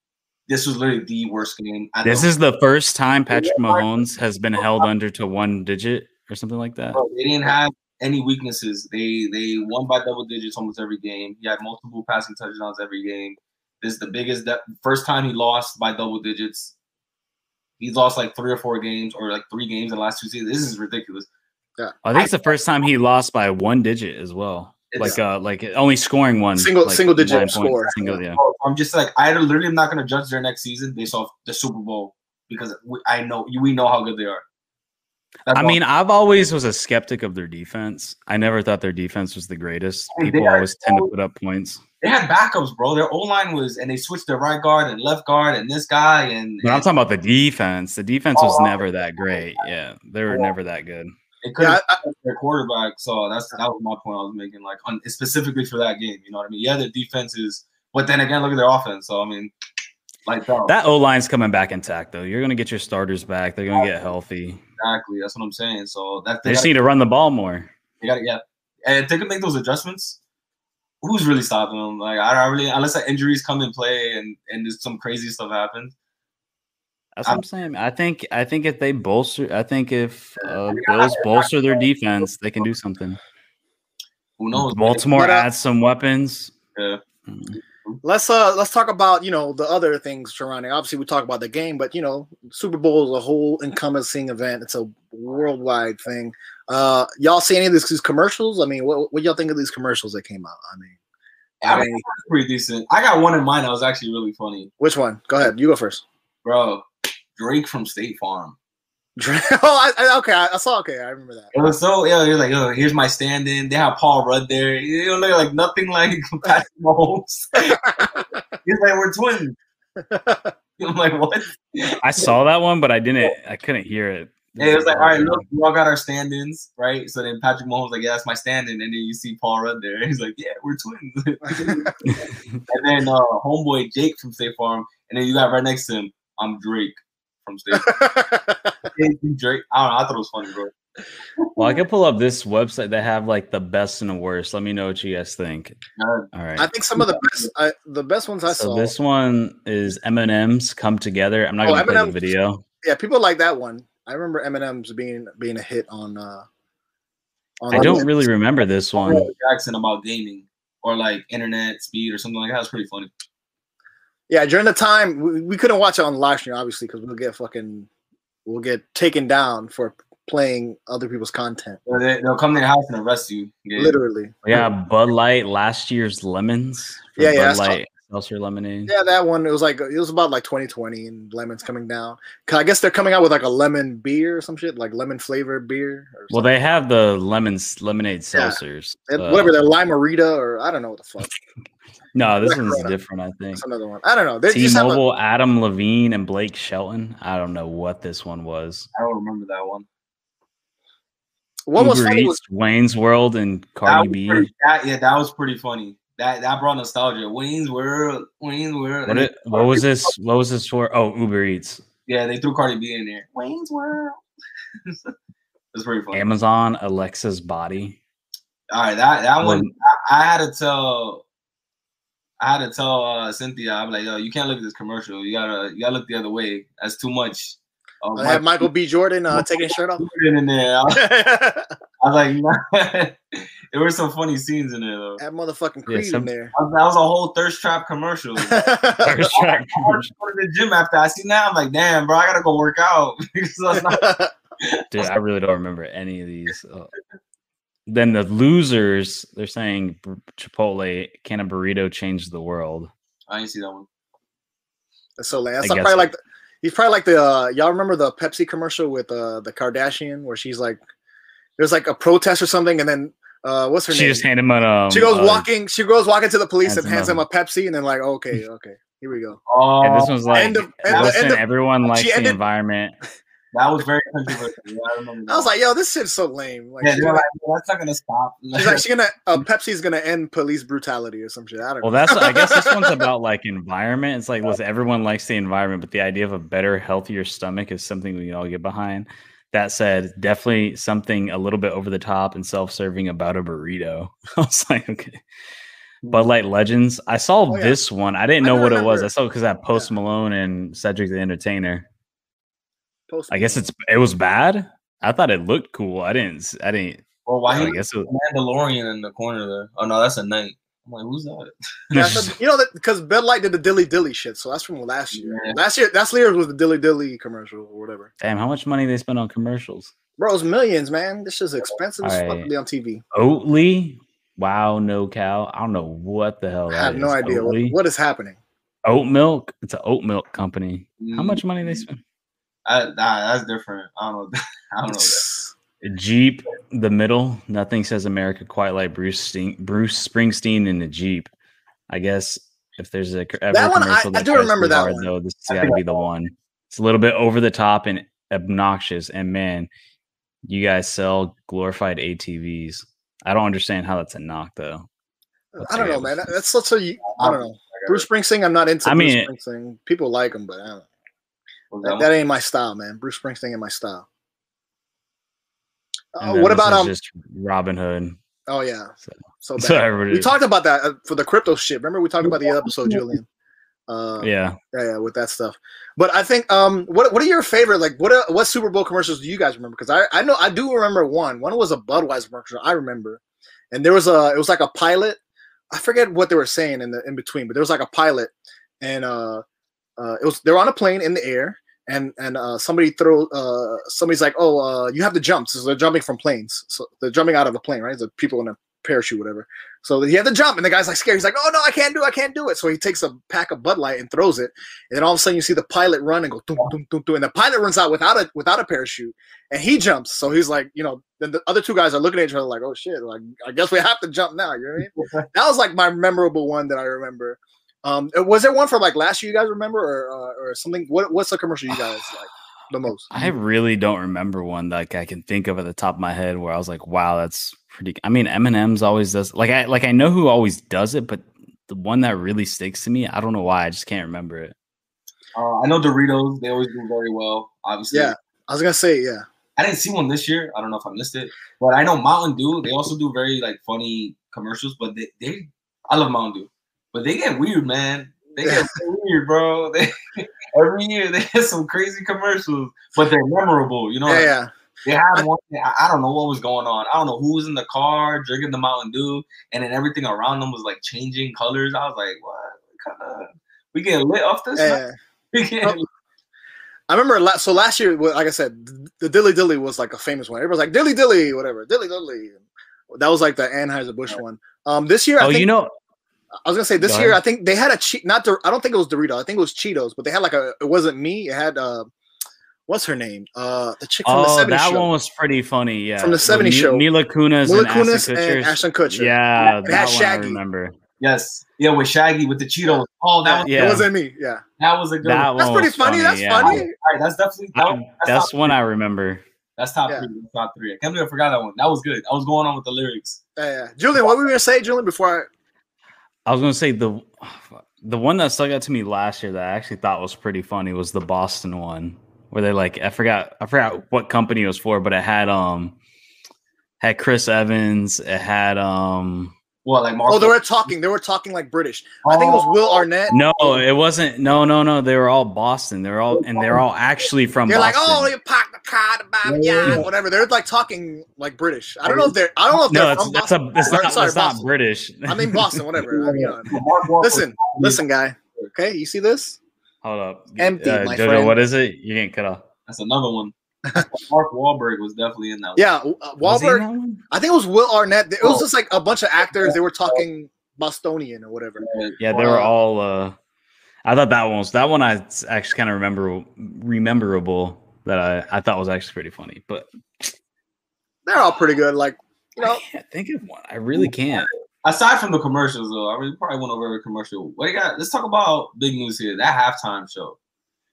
This was literally the worst game. at This the- is the first time Patrick Mahomes has been held under to one digit or something like that. Bro, they didn't have any weaknesses. They they won by double digits almost every game. He had multiple passing touchdowns every game. This is the biggest de- first time he lost by double digits. He's lost like three or four games or like three games in the last two seasons. This is ridiculous. I think it's the first time he lost by one digit as well. It's- Like uh like only scoring one Single- like single digit nine points, score. Single, yeah. I'm just like I literally am not going to judge their next season based off the Super Bowl because we, I know we know how good they are. That's I all. mean, I've always was a skeptic of their defense. I never thought their defense was the greatest. Hey, they People are always tend to put up points. they had backups, bro. Their O line was, and they switched their right guard and left guard and this guy and, But I'm talking about the defense. The defense was Oh. never that great. Yeah, they were never that good. they couldn't yeah, I, their quarterback. So that's that was my point I was making, like on, specifically for that game. You know what I mean? Yeah, their defense is, but then again, look at their offense. So I mean, like that, That O line's coming back intact though. You're gonna get your starters back. They're gonna get healthy. Exactly. That's what I'm saying. So that They they just need to run the ball more. they gotta yeah, and if they can make those adjustments. Who's really stopping them? Like I don't really, unless the injuries come in play and and there's some crazy stuff happens. That's what I'm saying. I think I think if they bolster, I think if uh, Bills bolster their defense, they can do something. Who knows? Baltimore uh, adds some weapons. Yeah. Let's uh let's talk about you know the other things surrounding. Obviously, we talk about the game, but you know, Super Bowl is a whole encompassing event. It's a worldwide thing. Uh, y'all see any of these, these commercials? I mean, what what y'all think of these commercials that came out? I mean, I mean, pretty decent. I got one in mind that was actually really funny, which one? Go ahead. You go first. bro. Drake from State Farm. oh, I, I, okay. I, I saw. Okay, I remember that. It was so yeah. You're like, "Oh, here's my stand-in." They have Paul Rudd there. You don't look like nothing like Patrick Mahomes. He's like, "We're twins." I'm like, "What?" I saw that one, but I didn't. I couldn't hear it. And it was like, "All right, look, we all got our stand-ins, right?" So then Patrick Mahomes was like, "Yeah, that's my stand-in," and then you see Paul Rudd there. He's like, "Yeah, we're twins." and then uh, homeboy Jake from State Farm, and then you got right next to him, I'm Drake from State Farm. Drake. I don't know. I thought it was funny, bro. Well, I can pull up this website that have like the best and the worst. Let me know what you guys think. All right. I think some of the best, I, the best ones I so saw. this one is M&M's come together. I'm not Oh, gonna play the M&M's. video. yeah, people like that one. I remember M&M's being being a hit on. uh on I don't really remember this one. Samuel Jackson about gaming or like internet speed or something like that. It's pretty funny. Yeah, during the time we, we couldn't watch it on the live stream, obviously, because we'll get fucking we'll get taken down for playing other people's content. Or They, will come to your house and arrest you. Yeah. Literally. Yeah, Bud Light last year's lemons. Yeah, yeah, Bud I Light seltzer lemonade. Yeah, that one. It was like it was about like 2020 and lemons coming down. 'Cause I guess they're coming out with like a lemon beer or some shit, like lemon flavored beer. Or Well, they have the lemons lemonade Yeah. seltzers. something. uh, whatever they're Lime-A-Rita or I don't know what the fuck. no, this Black one's different. I think. That's another one. I don't know. They just have a, T-Mobile, Adam Levine, and Blake Shelton. I don't know what this one was. I don't remember that one. what was Uber funny Eats, was Wayne's World, and That Cardi was B. pretty- that- yeah, that was pretty funny. That that brought nostalgia. Wayne's World, Wayne's World. What, it, what was this? What was this for? Oh, Uber Eats, Yeah, they threw Cardi B in there. Wayne's World. It's pretty funny. Amazon, Alexa's Body. All right, that that one um, I, I had to tell. I had to tell uh, Cynthia, I'm like, yo, you can't look at this commercial. You gotta, you gotta look the other way. That's too much. Uh, I have Michael B. Jordan uh, taking his shirt off. Jordan in there. I was, I was like, nah. there were some funny scenes in there though. That motherfucking Yeah, Creed some- in there. That was a whole thirst trap commercial. I First track wanted to go to the gym after I see that. I'm like, damn, bro, I gotta go work out. because not- Dude, I really don't remember any of these. Uh, then the losers, they're saying Chipotle can a burrito change the world. I didn't see that one. That's so lame. That's I probably so. like the, he's probably like the uh, y'all remember the Pepsi commercial with uh, the Kardashian where she's like there's like a protest or something and then uh, what's her She name? just handed him an. Um, she goes uh, walking. She goes walking to the police hands and hands him a Pepsi and then like okay okay here we go. Oh, And this one's like, End of- end listen, end of- everyone likes the ended- environment. that was very controversial. Yeah, I I was like yo this shit's so lame. Like, yeah, they're gonna, like, "Well, that's not gonna stop. she's like she's gonna uh, Pepsi's gonna end police brutality or some shit. I don't Well, know. that's I guess this one's about like environment. It's like, listen, everyone likes the environment, but the idea of a better, healthier stomach is something we can all get behind. That said, definitely something a little bit over the top and self-serving about a burrito. I was like, okay. Bud Light Legends. I saw Oh, yeah. this one. I didn't know do what it was. remember. I saw because that Post Malone and Cedric the Entertainer. Post I guess it's it was bad. I thought it looked cool. I didn't. I didn't. well, why I he guess it was, Mandalorian in the corner there? Oh no, that's a knight. I'm like, who's that? Yeah, I thought- you know because Bud Light did the dilly dilly shit, so that's from last year. Yeah. Last year, last year was the dilly dilly commercial or whatever. damn. How much money they spend on commercials? Bro, it's millions, man. This is expensive as fuck to be on TV. Oatly. Wow, no cow. I don't know what the hell I that have no idea what, what is happening. oat milk. It's an oat milk company. How Mm, much money they spend? I, nah, that's different. I don't know. I don't know. Jeep, the middle. Nothing says America quite like Bruce Sting, Bruce Springsteen in the Jeep. I guess if there's a ever That one, I- commercial I do remember that hard, one. though, this I has got to be the one. It's a little bit over the top and obnoxious. And man, you guys sell glorified ATVs. I don't understand how that's a knock though. I don't know, man. That- That's such a I don't know. Bruce Springsteen, I'm not into I Bruce mean- Springsteen. People like him, but I don't know. Was That, that ain't my style, man. Bruce Springsteen ain't my style. Uh, what about um? just Robinhood? oh yeah, So, so bad. we talked about that uh, for the crypto shit. Remember we talked about the episode, Julian. Uh, yeah. yeah, yeah, with that stuff. But I think um, what what are your favorite like what are, what Super Bowl commercials do you guys remember? Because I I know I do remember one. One was a Budweiser commercial. I remember, and there was a it was like a pilot. I forget what they were saying in the in between, but there was like a pilot, and uh, uh, it was they were on a plane in the air, and and uh, somebody throw uh somebody's like, oh, uh, you have to jump. So they're jumping from planes. So they're jumping out of a plane, right? The people in a parachute, whatever. So he had to jump, and the guy's like scared. He's like, "Oh no, I can't do, it, I can't do it." So he takes a pack of Bud Light and throws it, and then all of a sudden you see the pilot run and go, dum, dum, dum, dum, and the pilot runs out without a without a parachute, and he jumps. So he's like, you know, then the other two guys are looking at each other like, "Oh shit!" Like, I guess we have to jump now. You know what I mean? that was like my memorable one that I remember. Um, was there one from like last year you guys remember, or uh, or something? What what's the commercial you guys like the most? I really don't remember one like I can think of at the top of my head where I was like, "Wow, that's pretty." I mean, M&M's always does like I like I know who always does it, but the one that really sticks to me, I don't know why, I just can't remember it. Uh, I know Doritos. They always do very well. Obviously, Yeah, I was gonna say yeah. I didn't see one this year. I don't know if I missed it, but I know Mountain Dew. They also do very like funny commercials. But they, they I love Mountain Dew, but they get weird, man. They get weird, bro. They, every year they get some crazy commercials, but they're memorable. You know, Yeah, like, yeah. they had one. I, I don't know what was going on. I don't know who was in the car drinking the Mountain Dew, and then everything around them was like changing colors. I was like, what kind of? We getting lit off this? yeah. We getting- I remember la- so last year, like I said, the Dilly Dilly was like a famous one. Everybody's like Dilly Dilly, whatever, Dilly Dilly. That was like the Anheuser Busch one. Um, this year, I Oh, think, you know, I was gonna say this Go year. I think they had a cheat. Not Dor- I don't think it was Dorito. I think it was Cheetos. But they had like a. It wasn't me. It had uh, what's her name? Uh, the chick from the Oh, 70s that show. one was pretty funny. Yeah, From the With 70s Mi- show. Mila Kunis Mila and Ashton Kunis and Kutcher. Ashton Kutcher. Yeah, It had that one I Shaggy. remember. Yes. Yeah, with Shaggy with the Cheetos. Oh, that was Yeah. It wasn't me. Yeah, that was a good That one. that's pretty was funny. That's yeah. funny. All right, that's definitely that, I- that's, that's top, one I remember. that's top Yeah. three. That's top three. I can't believe I forgot that one. That was good. I was going on with the lyrics. Yeah, yeah. Julian, what were we gonna say, Julian? Before I was gonna say the the one that stuck out to me last year that I actually thought was pretty funny was the Boston one, where they like I forgot I forgot what company it was for, but it had um had Chris Evans, it had um What like I, Mark? oh, they were talking. They were talking like British. I think it was Will Arnett. no, it wasn't no no no they were all Boston. They're all and they're all actually from They're like, oh, you parked the car, the Yeah. yeah, whatever. They're like talking like British. I don't know if they're. I don't know if no, they're it's, from that's a Boston. it's not, sorry, it's not Boston. British. I mean Boston, whatever. I mean, Mark Wahlberg- listen, listen, guy. Okay, you see this? Hold up, Empty, uh, my Jojo. friend. What is it? You getting cut off? That's another one. Mark Wahlberg was definitely in that. Yeah, uh, Was he in Wahlberg. I think it was Will Arnett. It was Oh. just like a bunch of actors. They were talking Bostonian or whatever. Yeah, they were all. uh I thought that one was that one. I actually kind of remember rememberable that I I thought was actually pretty funny, but They're all pretty good. Like you know, I can't think of one. I really can't. Aside from the commercials, though, I mean, we probably went over every commercial. What do you got? Let's talk about big news here. That halftime show.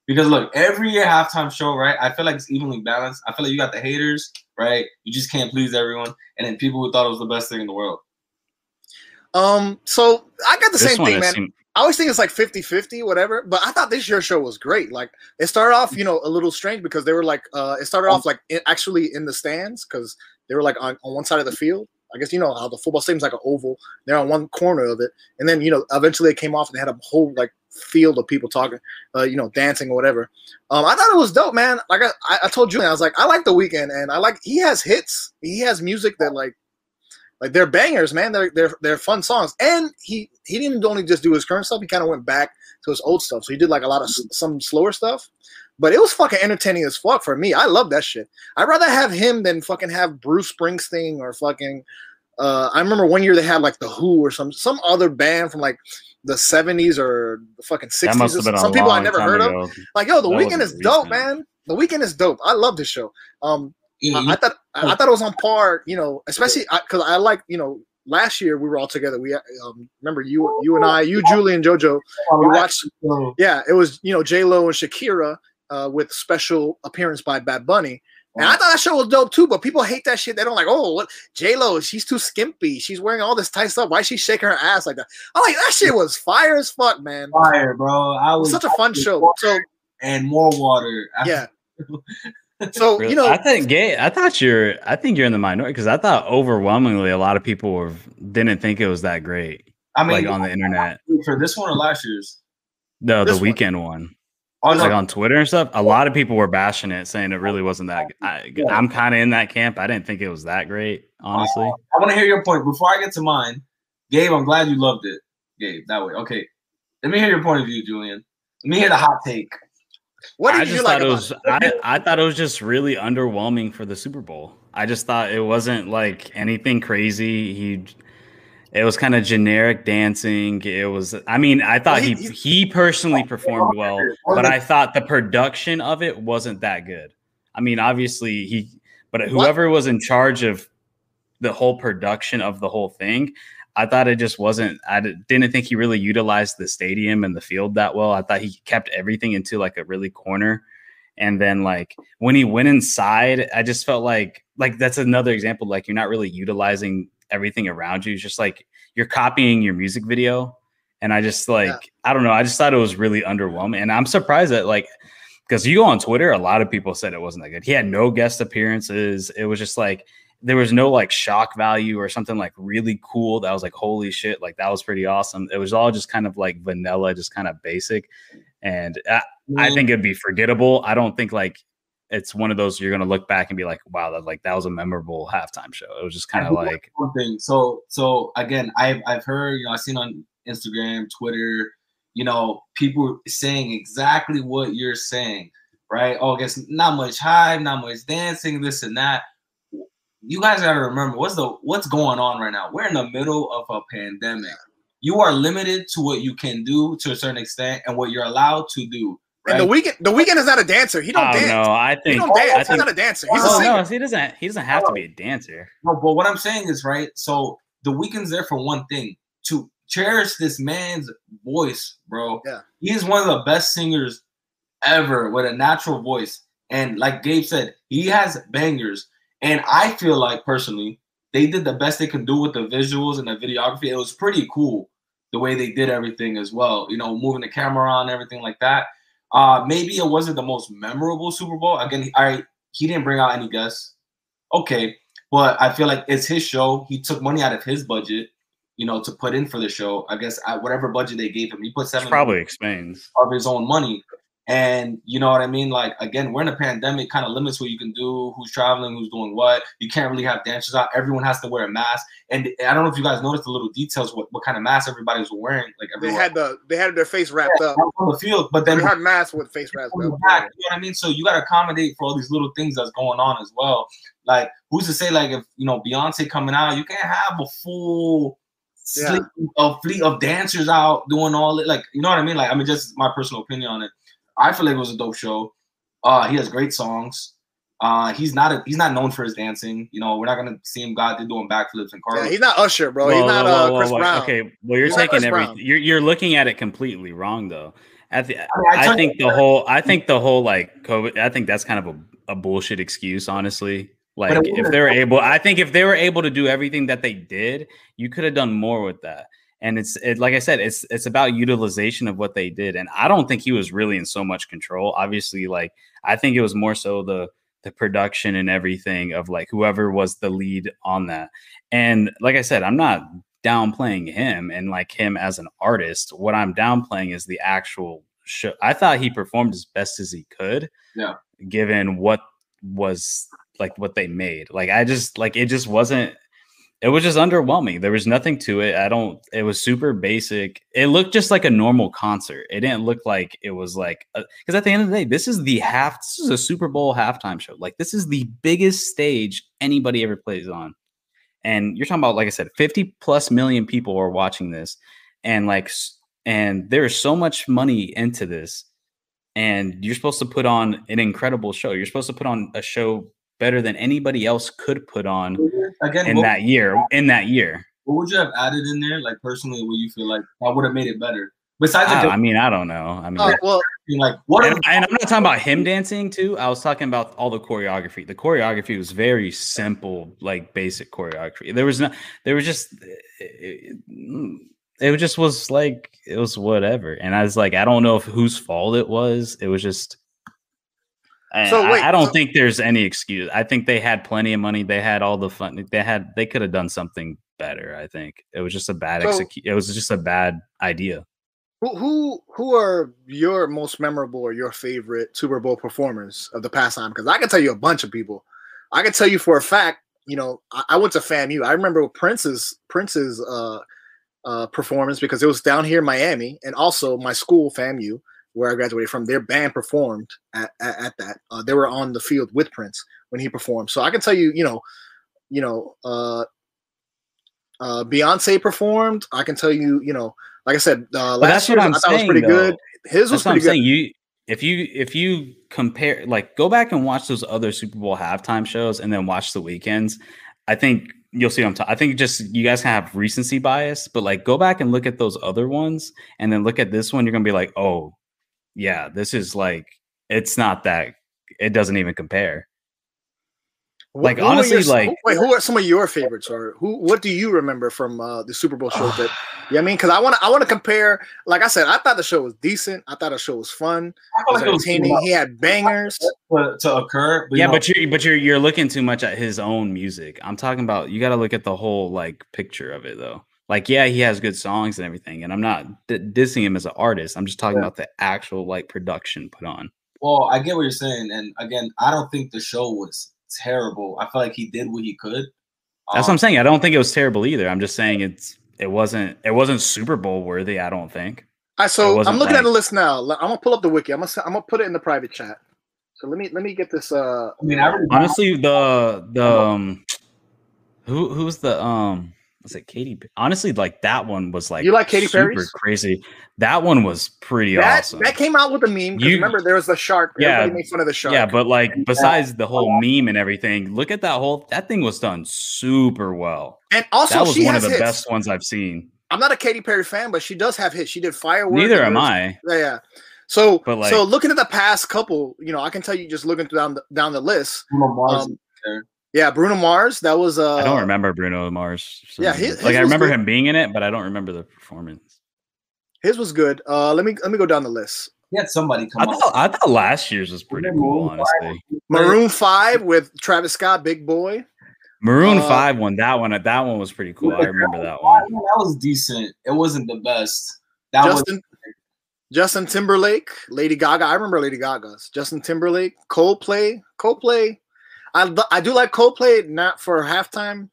Because look, every year halftime show, right? I feel like it's evenly balanced. I feel like you got the haters, right? You just can't please everyone, and then people who thought it was the best thing in the world. um. So I got the This same thing, man. seemed- I always think it's like 50-50, whatever. But I thought this year's show was great. Like it started off, you know, a little strange because they were like, uh, it started off like in, actually in the stands because they were like on, on one side of the field. I guess you know how the football stadium's like an oval. They're on one corner of it, and then you know eventually it came off and they had a whole like field of people talking, uh, you know, dancing or whatever. Um, I thought it was dope, man. Like I- I told Julian, I was like, I like the Weeknd, and I like he has hits. He has music that like, like they're bangers, man. They're they're they're fun songs, and he he didn't only just do his current stuff. He kind of went back to his old stuff. So he did like a lot of some slower stuff, but it was fucking entertaining as fuck for me. I love that shit. I'd rather have him than fucking have Bruce Springsteen or fucking. Uh, I remember one year they had like the Who or some some other band from like the 70s or the fucking 60s. that must or have been a some people I never heard of. Like, yo, the That Weeknd is dope, man. The Weeknd is dope. I love this show. Um, I, I thought I, I thought it was on par, you know, especially because I, like, you know, last year we were all together. We um, remember you, you and I, you, Julie, and JoJo. We watched, yeah, it was you know J Lo and Shakira uh, with special appearance by Bad Bunny. And I thought that show was dope too, but people hate that shit. They don't like, oh, what J Lo? She's too skimpy. She's wearing all this tight stuff. Why is she shaking her ass like that? I'm like, that shit was fire as fuck, man. Fire, bro. I was was such a fun show. So and more water. yeah. So Really? you know, I think gay. I thought you're. I think you're in the minority because I thought overwhelmingly a lot of people were didn't think it was that great. I mean, like on the internet. for this one or last year's. No, This the Weeknd one. Oh like on Twitter and stuff. A lot of people were bashing it, saying it really wasn't that. I, I'm kind of in that camp. I didn't think it was that great, uh, honestly. I want to hear your point before I get to mine. Gabe, I'm glad you loved it. Gabe, that way. Okay, let me hear your point of view, Julian. Let me hear the hot take. What I did just you like thought it was. I, I thought it was just really underwhelming for the Super Bowl. I just thought it wasn't like anything crazy. He, it was kind of generic dancing. It was. I mean, I thought he- he personally performed well, but I thought the production of it wasn't that good. I mean, obviously he, but whoever was in charge of the whole production of the whole thing, I thought it just wasn't. I didn't think he really utilized the stadium and the field that well. I thought he kept everything into like a really corner, and then like when he went inside, I just felt like like that's another example. Like you're not really utilizing everything around you. It's just like you're copying your music video, and I just like Yeah. I don't know. I just thought it was really underwhelming, and I'm surprised that like because you go on Twitter, a lot of people said it wasn't that good. He had no guest appearances. It was just like there was no like shock value or something like really cool that was like holy shit like that was pretty awesome it was all just kind of like vanilla just kind of basic and I, I mm. think it'd be forgettable i don't think like it's one of those you're gonna look back and be like wow that like that was a memorable halftime show it was just kind of like one thing. So so again, I've I've heard, you know, I've seen on Instagram, Twitter, you know, people saying exactly what you're saying, right? Oh, I guess not much hype, not much dancing, this and that. You guys gotta remember what's the what's going on right now. We're in the middle of a pandemic. you are limited to what you can do to a certain extent and what you're allowed to do. And the Weeknd, the Weeknd is not a dancer. He don't oh, I don't dance. know. I think He don't dance. I He's not a dancer. He's a oh, singer. no, he doesn't. He doesn't have to be a dancer. No, but what I'm saying is right. So the Weeknd's there for one thing to cherish this man's voice, bro. Yeah. he is one of the best singers ever with a natural voice. And like Gabe said, he has bangers. And I feel like personally, they did the best they can do with the visuals and the videography. It was pretty cool the way they did everything as well. You know, moving the camera on, everything like that. Uh, maybe it wasn't the most memorable Super Bowl. Again, I he didn't bring out any guests. Okay, but I feel like it's his show. He took money out of his budget, you know, to put in for the show. I guess at whatever budget they gave him, he put Which seven probably explains. of his own money. And you know what I mean? Like again, we're in a pandemic, kind of limits what you can do, who's traveling, who's doing what. You can't really have dancers out. Everyone has to wear a mask. And I don't know if you guys noticed the little details, what, what kind of mask everybody was wearing. Like They had the they had their face wrapped up. on the field, but then They had masks with face wrapped up. back, you know what I mean? So you got to accommodate for all these little things that's going on as well. Like, who's to say, like, if you know Beyonce coming out, you can't have a full Yeah. fleet, a fleet of dancers out doing all it. Like, you know what I mean? Like, I mean, just my personal opinion on it. I feel like it was a dope show. Uh, he has great songs. Uh, he's not a, he's not known for his dancing. You know, we're not gonna see him God they're doing backflips and Yeah, he's not Usher, bro. Whoa, he's not whoa, uh, Chris whoa, Brown. Okay, well, you're He's taking Chris everything. Brown. You're you're looking at it completely wrong, though. At the, mean, I I think the whole, I think the whole like COVID. I think that's kind of a, a bullshit excuse, honestly. Like if they were able, I think if they were able to do everything that they did, you could have done more with that. And it's it, like I said, it's it's about utilization of what they did. And I don't think he was really in so much control. Obviously, like I think it was more so the the production and everything of like whoever was the lead on that. And like I said, I'm not downplaying him and like him as an artist. What I'm downplaying is the actual show. I thought he performed as best as he could. Yeah. Given what was like what they made. Like I just like it just wasn't it was just underwhelming. There was nothing to it. I don't it was super basic. It looked just like a normal concert. It didn't look like it was like because at the end of the day, this is the half this is a Super Bowl halftime show. Like this is the biggest stage anybody ever plays on. And you're talking about like I said 50 plus million people are watching this and like and there is so much money into this and you're supposed to put on an incredible show. You're supposed to put on a show better than anybody else could put on Again, in that year. In that year, what would you have added in there? Like personally, what you feel like that would have made it better? Besides, I, like, I mean, I don't know. I mean, Uh, well, like what? and, if- and I'm not talking about him dancing too. I was talking about all the choreography. The choreography was very simple, like basic choreography. There was no, there was just, it, it just was like it was whatever. And I was like, I don't know if whose fault it was. It was just. And So I- wait, I, don't so- think there's any excuse. I think they had plenty of money. They had all the fun. They had. They could have done something better. I think it was just a bad So- execute. It was just a bad idea. who who who are your most memorable or your favorite Super Bowl performers of the past time? Because I can tell you a bunch of people. I can tell you for a fact. You know, I, I went to FAMU. I remember Prince's Prince's uh, uh, performance because it was down here in Miami, and also my school FAMU, where I graduated from. Their band performed at, at, at that. Uh, they were on the field with Prince when he performed. So I can tell you, you know, you know, uh, uh, Beyonce performed. I can tell you, you know, like I said, uh, last that's year what I'm I thought it was saying, pretty good. His was That's what I'm pretty good. saying. You if you if you compare like go back and watch those other Super Bowl halftime shows and then watch the Weeknd's, I think you'll see what I'm talking. I think just you guys have recency bias, but like go back and look at those other ones and then look at this one, you're gonna be like, oh yeah, this is like it's not that it doesn't even compare. Like, who honestly, your- like- who- wait, who are some of your favorites, or who? What do you remember from uh, the Super Bowl show? that yeah, I mean, because I want to, I want to compare. Like I said, I thought the show was decent. I thought the show was fun. I It was like it was too entertaining. He had bangers. to, to occur. But yeah, you know, but you're but you're you're looking too much at his own music. I'm talking about you got to look at the whole like picture of it though. Like yeah, he has good songs and everything, and I'm not d- dissing him as an artist. I'm just talking Yeah. about the actual like production put on. well, I get what you're saying, and again, I don't think the show was terrible. I feel like he did what he could. That's what Um, I'm saying. I don't think it was terrible either. I'm just saying it's it wasn't it wasn't Super Bowl worthy. I don't think. All right, so I'm looking at the list now. I'm gonna pull up the wiki. I'm gonna, I'm gonna put it in the private chat. So let me let me get this. Uh, I mean, I really Honestly, the the um, who who's the um was it Katy? Pe- Honestly, like that one was like You like Katy Perry? super crazy. That one was pretty That awesome. that came out with a meme. You- remember there was the shark. Yeah. Everybody made fun of the shark. Yeah, but like besides the whole meme and everything, look at that whole that thing was done super well. and also that was she one has of the hits. best ones I've seen. I'm not a Katy Perry fan, but she does have hits. She did fireworks. Neither am I. Yeah, yeah. So, But, like- so looking at the past couple, you know, I can tell you just looking down the, down the list. Bruno Mars Um, there. Yeah, Bruno Mars. That was. Uh, I don't remember Bruno Mars. for some yeah, reason. his- his like I remember good. him being in it, but I don't remember the performance. His was good. Uh, let me let me go down the list. He had somebody come I out. thought I thought last year's was pretty cool, honestly. Maroon Five with Travis Scott, Big Boi. Maroon Uh, Five one, that one, that one was pretty cool. I remember that one. That was decent. It wasn't the best. That Justin Justin Timberlake, Lady Gaga. I remember Lady Gaga's. Justin Timberlake, Coldplay, Coldplay. I I do like Coldplay. Not for halftime.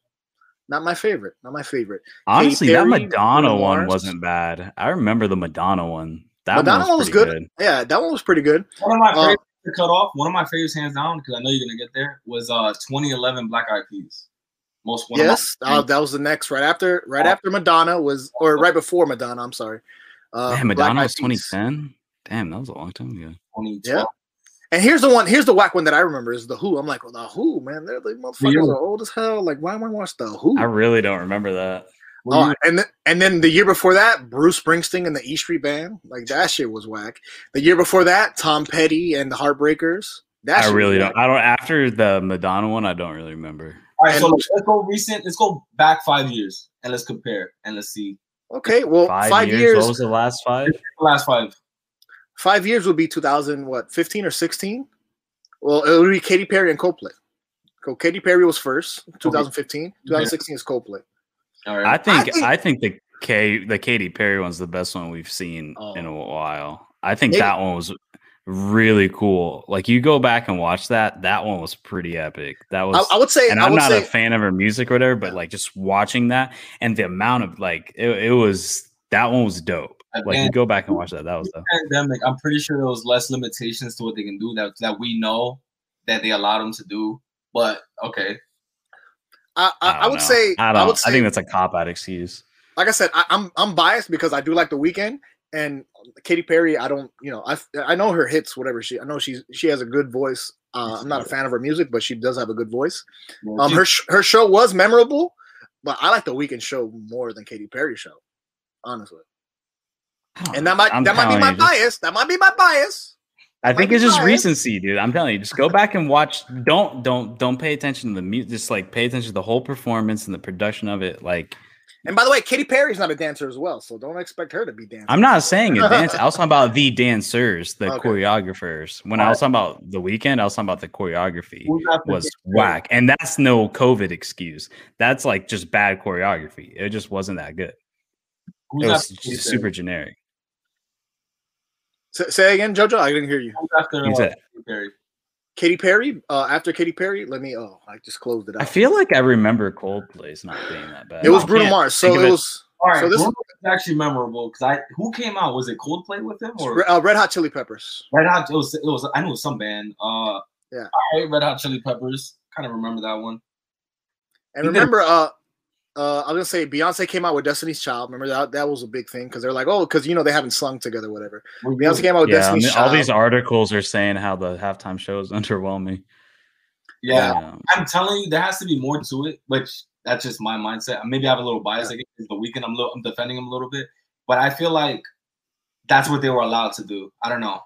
Not my favorite. Not my favorite. Honestly, that Madonna Bruno one Mars. wasn't bad. I remember the Madonna one. That Madonna one one was, was good. good. Yeah, that one was pretty good. one of my Uh, favorites to cut off. One of my favorites, hands down, because I know you're gonna get there. Was uh 2011 Black Eyed Peas. Most one Yes, of uh, that was the next right after right after Madonna was or right before Madonna. I'm sorry. Uh, Damn, Madonna Eyed was 2010. Damn, that was a long time ago. 2012. Yeah. And here's the one. Here's the whack one that I remember is the Who. I'm like, well, the Who, man, they're the motherfuckers you- are old as hell. Like, why am I watch the Who? I really don't remember that. Oh, and then and then the year before that, Bruce Springsteen and the E Street Band, like that shit was whack. The year before that, Tom Petty and the Heartbreakers. That I really don't. I don't. After the Madonna one, I don't really remember. All right, so and- let's let's go recent. Let's go back five years and let's compare and let's see Okay, well, Five, five, years. years, What was the last five? the last five. Five years would be 2000, what, 15 or 16? Well, it would be Katy Perry and Coldplay. So Katy Perry was first, 2015. 2016 is Coldplay. All right. I think. think- I think the K the Katy Perry one's the best one we've seen oh. in a Oh. while. I think Maybe- that one was really cool. Like you go back and watch that. That one was pretty epic. That was. I, I would say, and I I'm not say, a fan of her music or whatever, but Yeah. like just watching that and the amount of like it, it was that one was dope. Like you go back and watch that. That was dope. pandemic, I'm pretty sure there was less limitations to what they can do that that we know that they allowed them to do. But okay, I, I, I don't would know. say, I I, don't. would say, I think that's a cop out excuse. like I said, I, I'm I'm biased because I do like the Weeknd and Katy Perry. I don't, you know, I I know her hits, whatever she. I know she's she has a good voice. Uh, I'm not a fan of her music, but she does have a good voice. Um, her sh- her show was memorable, but I like the Weeknd show more than Katy Perry show, honestly. I don't And that might I'm that might be my you, just- bias. That might be my bias. I think it's just biased. recency, dude. I'm telling you, just go back and watch. Don't don't don't pay attention to the music. Just like pay attention to the whole performance and the production of it. Like And by the way, Katy Perry's not a dancer as well, so don't expect her to be dancing. I'm not saying a dance. I was talking about the dancers, the Okay. choreographers. When I was talking about the Weeknd, I was talking about the choreography who's not the was big- whack, and that's no COVID excuse. That's like just bad choreography. It just wasn't that good. Who's It was just super generic. S- say again, JoJo. I didn't hear you. Who's after You said- Katy Perry? Katy Perry. Uh, after Katy Perry, let me. Oh, I just closed it out. I feel like I remember Coldplay's not being that bad. it was I Bruno Mars, so think of it was All right, So this- is actually memorable because I who came out was it Coldplay with him or uh, Red Hot Chili Peppers. Red Hot? It was it was I knew it was some band. Uh, Yeah. all right, Red Hot Chili Peppers. Kind of remember that one. And remember, uh, uh, I was gonna say Beyonce came out with Destiny's Child. Remember that? That was a big thing because they're like, oh, because you know they haven't sung together, whatever. Beyonce came out with Yeah, I Destiny's mean, Child. all these articles are saying how the halftime show is underwhelming. Yeah, Um, I'm telling you, there has to be more to it, which that's just my mindset. Maybe I have a little bias against the Weeknd. I'm little, I'm defending him a little bit, but I feel like that's what they were allowed to do. I don't know.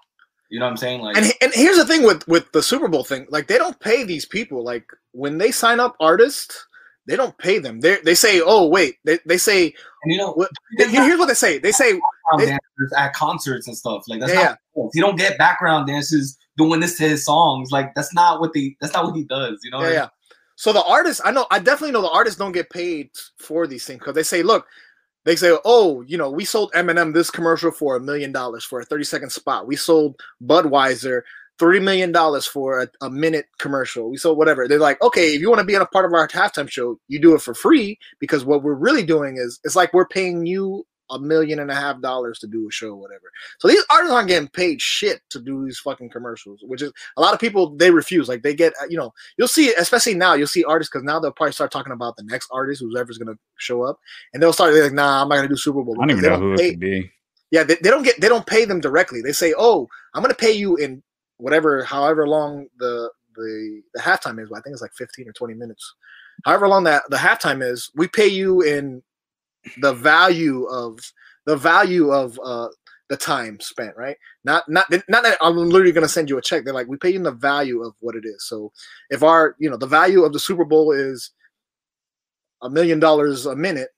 You know what I'm saying? Like, and and here's the thing with with the Super Bowl thing, like they don't pay these people. Like when they sign up artists, they don't pay them. They they say, oh wait, they, they say and you know, what? Here's what they say. They say, they- dancers at concerts and stuff. Like that's Yeah, not. cool. You don't get background dancers doing this to his songs. Like that's not what they. That's not what he does. You know? yeah, yeah. So the artists, I know, I definitely know the artists don't get paid for these things because they say, look, they say, oh, you know, we sold Eminem this commercial for a million dollars for a 30 second spot. We sold Budweiser $3 million for a, a minute commercial. We sold whatever. They're like, okay, if you want to be on a part of our halftime show, you do it for free because what we're really doing is it's like we're paying you a million and a half dollars to do a show, whatever. So these artists aren't getting paid shit to do these fucking commercials, which is a lot of people they refuse. Like they get, you know, you'll see, especially now, you'll see artists because now they'll probably start talking about the next artist, who's ever's gonna show up, and they'll start they're like, nah, I'm not gonna do Super Bowl. I don't even know who it could be. yeah, they, they don't get they don't pay them directly. They say, "Oh, I'm going to pay you in whatever, however long the the the halftime is. I think it's like 15 or 20 minutes. However long that the halftime is, we pay you in the value of the value of uh the time spent, right? Not not not that I'm literally going to send you a check. They're like, we pay you in the value of what it is. So if our you know the value of the Super Bowl is a million dollars a minute,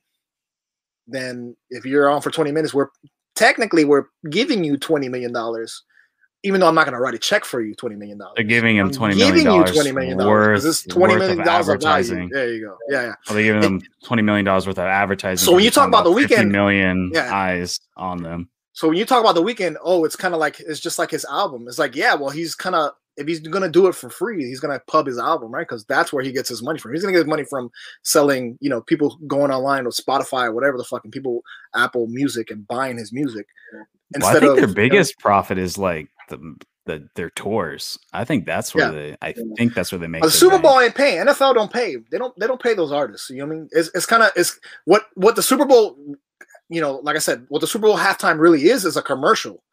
then if you're on for 20 minutes, we're technically we're giving you 20 million dollars even though i'm not going to write a check for you 20 million dollars They're giving him I'm twenty million giving you dollars 20 million dollars worth. because it's 20 worth million of dollars of value there you go yeah yeah oh, Well, they give them twenty million dollars worth of advertising. So when you talk about The 50 Weeknd- million Yeah. eyes on them. so when you talk about the Weeknd oh it's kind of like it's just like his album it's like yeah well he's kind of if he's going to do it for free he's going to pub his album right because that's where he gets his money from he's going to get his money from selling you know people going online or spotify or whatever the fucking people apple music and buying his music Well, I think their you know, biggest profit is like the, the their tours. I think that's where Yeah. they. I think that's where they make the Super. Bowl ain't paying. NFL don't pay. They don't. They don't pay those artists. You know what I mean? It's it's kind of it's what what the Super Bowl. You know, like I said, what the Super Bowl halftime really is is a commercial.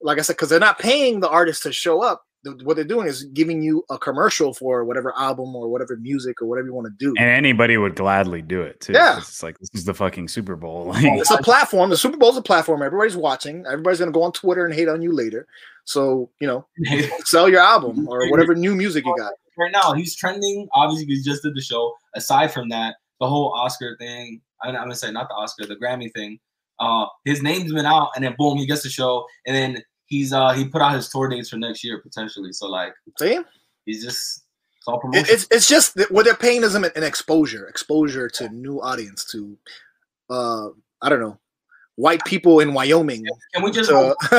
Like I said, because they're not paying the artists to show up. What they're doing is giving you a commercial for whatever album or whatever music or whatever you want to do. And anybody would gladly do it too. Yeah. It's like this is the fucking Super Bowl. It's a platform. The Super Bowl's a platform. Everybody's watching. Everybody's gonna go on Twitter and hate on you later. So you know, sell your album or whatever new music you got. right now he's trending. Obviously, he just did the show. Aside from that, the whole Oscar thing. I'm I'm gonna say not the Oscar, the Grammy thing. Uh, his name's been out, and then boom, he gets the show, and then he's uh he put out his tour dates for next year potentially. So like See? he's just it's all promotion. It's it's just that what they're paying is an, an exposure, exposure to new audience, to uh I don't know, white people in Wyoming. Can we just go,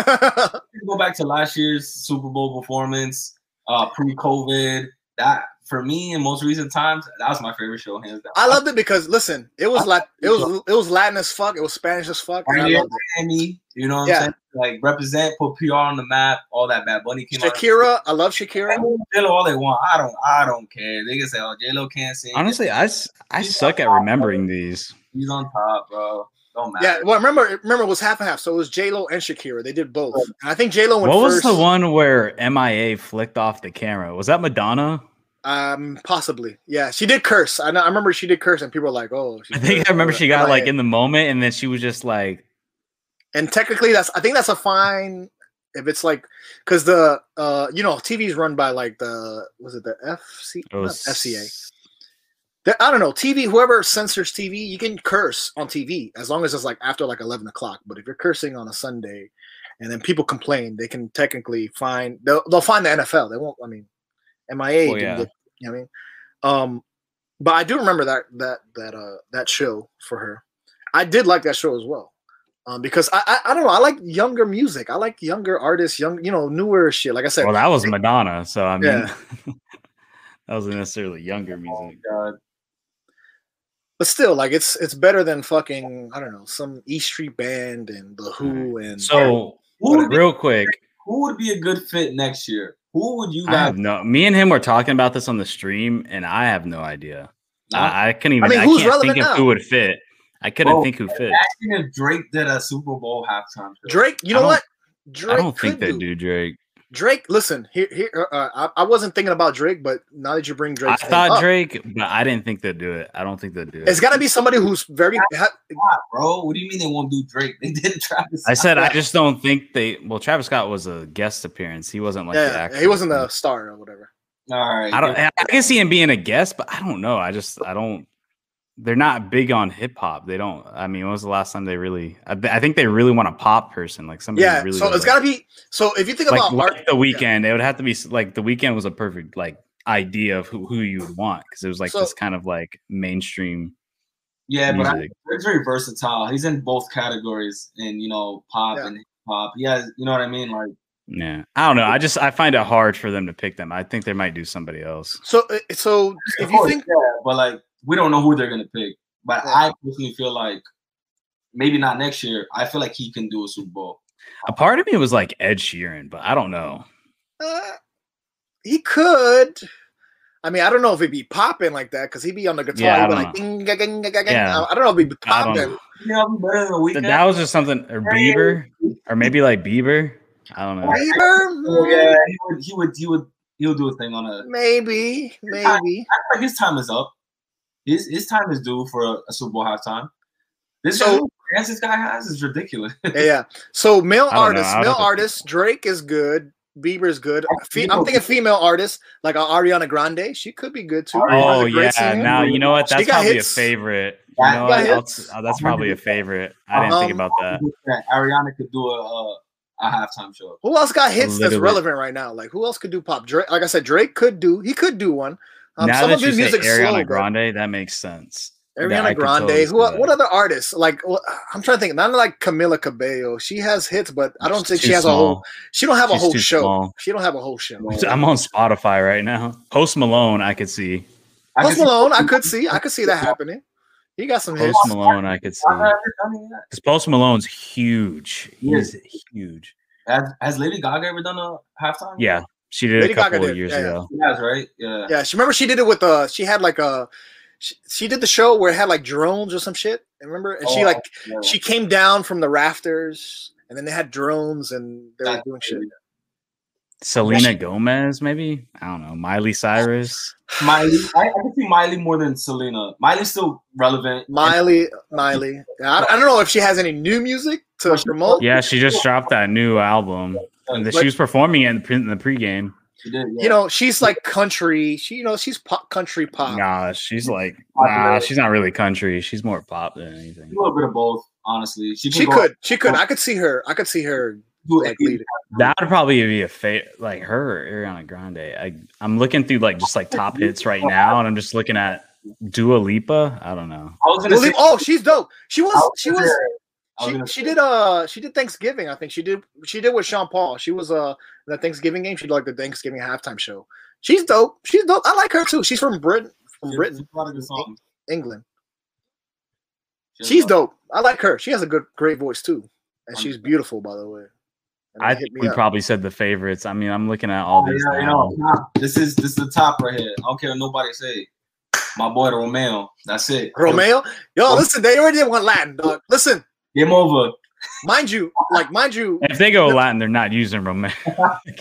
go back to last year's Super Bowl performance, uh, pre-COVID? That for me in most recent times, that was my favorite show, hands down. I loved it because listen, it was like it was it was Latin as fuck, it was Spanish as fuck. and I Yeah. loved it. Miami, you know what Yeah. I'm saying? Like represent, put PR on the map, all that. Bad Bunny came out. Shakira, I love Shakira. J-Lo all they want. I don't. I don't care. They can say, "Oh, J Lo can't sing." honestly, I, s- I suck at remembering these. he's on top, bro. Don't matter. Yeah, well, remember, remember, it was half and half. So it was J Lo and Shakira. They did both. And I think J Lo went What was the one where MIA flicked off the camera? Was that Madonna? Um, possibly. Yeah, she did curse. I know. I remember she did curse, and people were like, "Oh." she I think I remember she got like in the moment, and then she was just like, and technically that's i think that's a fine if it's like because the uh you know tv is run by like the was it the fc it was fca The- i don't know tv whoever censors tv you can curse on tv as long as it's like after like 11 o'clock but if you're cursing on a sunday and then people complain they can technically find they'll, they'll find the nfl they won't i mean mia Well, yeah. get- you know what i mean um but i do remember that that that uh that show for her i did like that show as well um, because I, I I don't know I like younger music. I like younger artists, young you know newer shit. Like I said, well, that was Madonna. So I mean, Yeah. that wasn't necessarily younger Oh, music. God. But still, like it's it's better than fucking I don't know some E Street Band and the Who and So Who would, be, real quick, who would be a good fit next year? Who would you I guys? have no. Me and him were talking about this on the stream, and I have no idea. I, I couldn't even. I, mean, I, who's can't relevant think of who would fit. I couldn't Bro, think who fit. Imagine if Drake did a Super Bowl halftime show. Drake. You know don't- what? Drake I don't think they do. do Drake. Drake, listen here. Here, uh, I, I wasn't thinking about Drake, but now that you bring Drake, I thought Drake, but I didn't think they'd do it. I don't think they'd do it. It's got to be somebody who's very. Ha- Scott, bro. What do you mean they won't do Drake? They did Travis. I said I just don't think they. Well, Travis Scott was a guest appearance. He wasn't like the yeah, actor. he wasn't the star or whatever. All right. I don't. I can see him being a guest, but I don't know. I just I don't. They're not big on hip hop. They don't. I mean, when was the last time they really? I, I think they really want a pop person, like somebody. Yeah, really so does, it's got to be. So if you think like, about like art, the Weeknd. It would have to be like the Weeknd was a perfect like idea of who, who you would want because it was like So- this kind of like mainstream Yeah, but I, music. Drake's very versatile. He's in both categories, and you know, pop Yeah. and hip hop. He has, you know what I mean? Like, yeah, I don't know. I just I find it hard for them to pick them. I think they might do somebody else. so uh, so if you think yeah, but like, we don't know who they're gonna pick. But Yeah. I personally feel like maybe not next year. I feel like he can do a Super Bowl. A part of me was like Ed Sheeran, but I don't know. Uh, he could. I mean, I don't know if he'd be popping like that because he'd be on the guitar. Yeah, I don't like, ding, ga, ging, ga, ga. Yeah. I don't know if he'd be I don't popping. know. You know, better than a Th- Weeknd. That was just something, or Bieber, or maybe like Bieber. I don't know. Bieber? Oh, yeah, he would, he would, he would, he would do a thing on a. Maybe, maybe. I feel like his time is up. His his time is due for a, a Super Bowl halftime. This So- so, chance this guy has is ridiculous. Yeah, yeah. So male I don't artists, male think- artists. Drake is good. Bieber's good. Fe- I'm thinking female artists like uh, Ariana Grande. She could be good too. Oh She's a great yeah, singer. now you know what? She That's got probably hits. a favorite. You Yeah, know what? I'll hits. t- oh, that's probably a favorite. I didn't think Um, about that. that Ariana could do a a, a halftime show. Who else got hits that's relevant right now? Like who else could do pop? Drake, like I said, Drake could do. He could do one. Um, now some that of you his say Ariana slow, but- Grande, that makes sense. Ariana Grande. totally who? What other artists? Like I'm trying to think. Not like Camila Cabello. She has hits, but I don't She's think she too has a whole. She don't have a whole show. small. She don't have a whole show. I'm on Spotify right now. Post Malone, I could see. I Post Malone, I could see. I could see that happening. He got some hits. Post Malone, I could see. I mean, I mean, Because Post Malone's huge. He's huge. Has, has Lady Gaga ever done a halftime? Yeah, she did Lady a couple Gaga of did, years yeah, yeah. ago. She has, right? Yeah. Yeah, she remember she did it with uh she had like a she, she did the show where it had like drones or some shit. Remember? And she Oh, like yeah. she came down from the rafters and then they had drones and they were That's doing shit. Selena Gomez, maybe. I don't know. Miley Cyrus. Miley, I, I can see Miley more than Selena. Miley's still relevant. Miley, Miley. I, I don't know if she has any new music to promote. Yeah, she just dropped that new album. And But- she was performing in the, pre- in the pregame. She did. Yeah. You know, she's like country. She, you know, she's pop, country pop. Nah, she's like, nah, she's not really country. She's more pop than anything. a little bit of both, honestly. She, She go- could, she could. I could see her. I could see her like. That would probably be a fa- like her, or Ariana Grande. I, I'm looking through like just like top hits right now, and I'm just looking at Dua Lipa. I don't know. I was gonna Well, say. Oh, she's dope. She was. was She was. Say- I was She, she did uh she did Thanksgiving I think. She did she did with Sean Paul. She was uh the Thanksgiving game. She did like the Thanksgiving halftime show. She's dope. She's dope. I like her too. She's from Britain from she- Britain. she a lot of good songs. England. She she's a dope. I like her. She has a good great voice too. And she's beautiful by the way. And I think me we up. probably said the favorites. I mean, I'm looking at all Oh, these yeah, you now. this is this is the top right here. I don't care what nobody say. My boy Romeo. That's it. Romeo? Yo. listen they already did one Latin dog. Listen Game over. mind you like mind you If they go Latin, they're not using Romeo.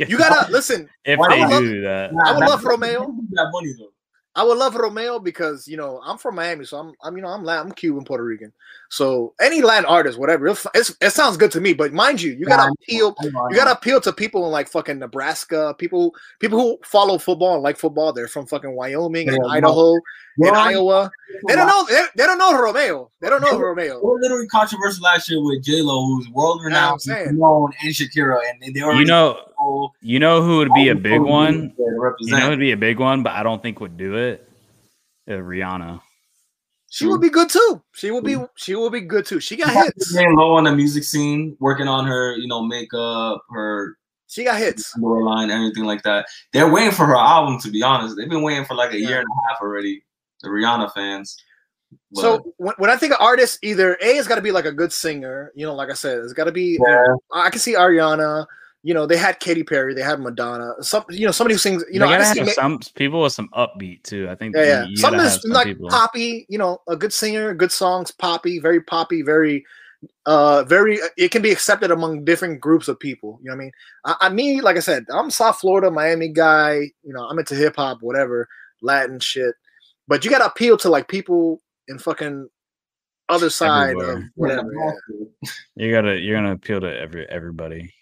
you gotta listen if Why they not? do that. I would Nah, love Romeo. That money though. I would love Romeo because you know I'm from Miami, so I'm I'm you know I'm Latin, I'm Cuban, Puerto Rican. So any Latin artist, whatever, it's, it's, it sounds good to me. But mind you, you gotta Nah, appeal. I know, I You gotta appeal to people in like fucking Nebraska, people people who follow football and like football. They're from fucking Wyoming and Yeah, no. Idaho and Well, Iowa. They don't know. They, they don't know Romeo. They don't know Romeo. They were literally controversial last year with J Lo, who's world renowned, known, and Shakira, and they, they already You know, know, you know who would be a big one. to You know, who'd be a big one, but I don't think would do it. Uh, Rihanna. She would be good too. She will be. She will be good too. She got She's hits. laying low on the music scene, working on her, you know, makeup, her She got hits. line, everything like that. They're waiting for her album, to be honest. They've been waiting for like a Yeah. year and a half already. The Rihanna fans. But, So when, when I think of artists, either A has got to be like a good singer. You know, like I said, it's got to be. yeah, I can see Ariana. You know, they had Katy Perry, they had Madonna. Some, you know, somebody who sings. You know, You I gotta can have see. some people with some upbeat too. I think yeah, yeah. you- you Some is have some like people. poppy. You know, a good singer, good songs, poppy, very poppy, very, uh, very. It can be accepted among different groups of people. You know what I mean? I, I mean, like I said, I'm South Florida, Miami guy. You know, I'm into hip hop, whatever, Latin shit. But you gotta appeal to like people in fucking other side of whatever. yeah. You gotta you're gonna appeal to every everybody.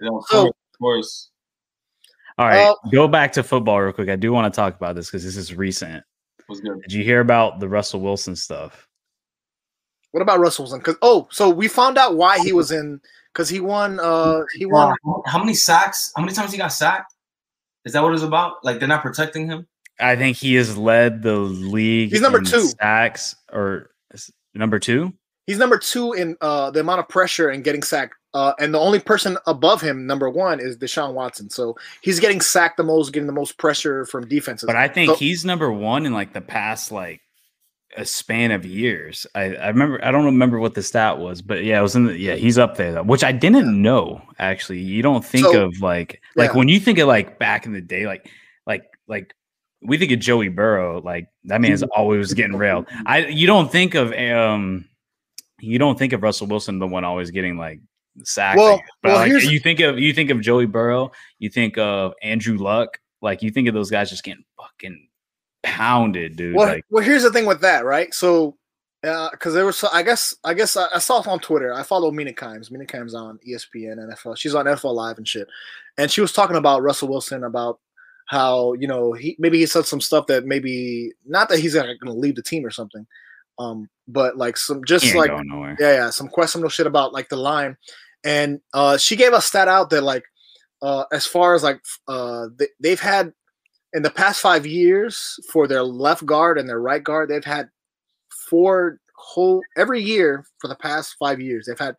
You know, of So- course, of course. All right, Uh, go back to football real quick. I do want to talk about this because this is recent. was good. Did you hear about the Russell Wilson stuff? What about Russell Wilson? Because oh, so we found out why he was in because he won. Uh, he won. Wow, How many sacks? How many times he got sacked? Is that what it's about? Like they're not protecting him? I think he has led the league. He's number in two. sacks or number two. He's number two in uh, the amount of pressure and getting sacked. Uh, and the only person above him, number one, is Deshaun Watson. So he's getting sacked the most, getting the most pressure from defenses. But I think So- he's number one in like the past like a span of years. I, I remember I don't remember what the stat was, but yeah, it was in the yeah, he's up there though, which I didn't know actually. You don't think So, of like like yeah. when you think of like back in the day, like like like we think of Joey Burrow, like that man's always getting railed. I you don't think of um you don't think of Russell Wilson the one always getting like sacked. Well- but well, like, you think of you think of Joey Burrow, you think of Andrew Luck, like you think of those guys just getting fucking pounded, dude. Well, like well, here's the thing with that, right? So, uh, because there was, I guess, I guess I, I saw on Twitter. I follow Mina Kimes. Mina Kimes on ESPN NFL. She's on NFL Live and shit, and she was talking about Russell Wilson about how you know he maybe he said some stuff that maybe not that he's going to leave the team or something, um, but like some just like yeah, yeah, some questionable shit about like the line, and uh, she gave a stat out that like uh, as far as like uh, they, they've had in the past five years for their left guard and their right guard, they've had four whole every year for the past five years. They've had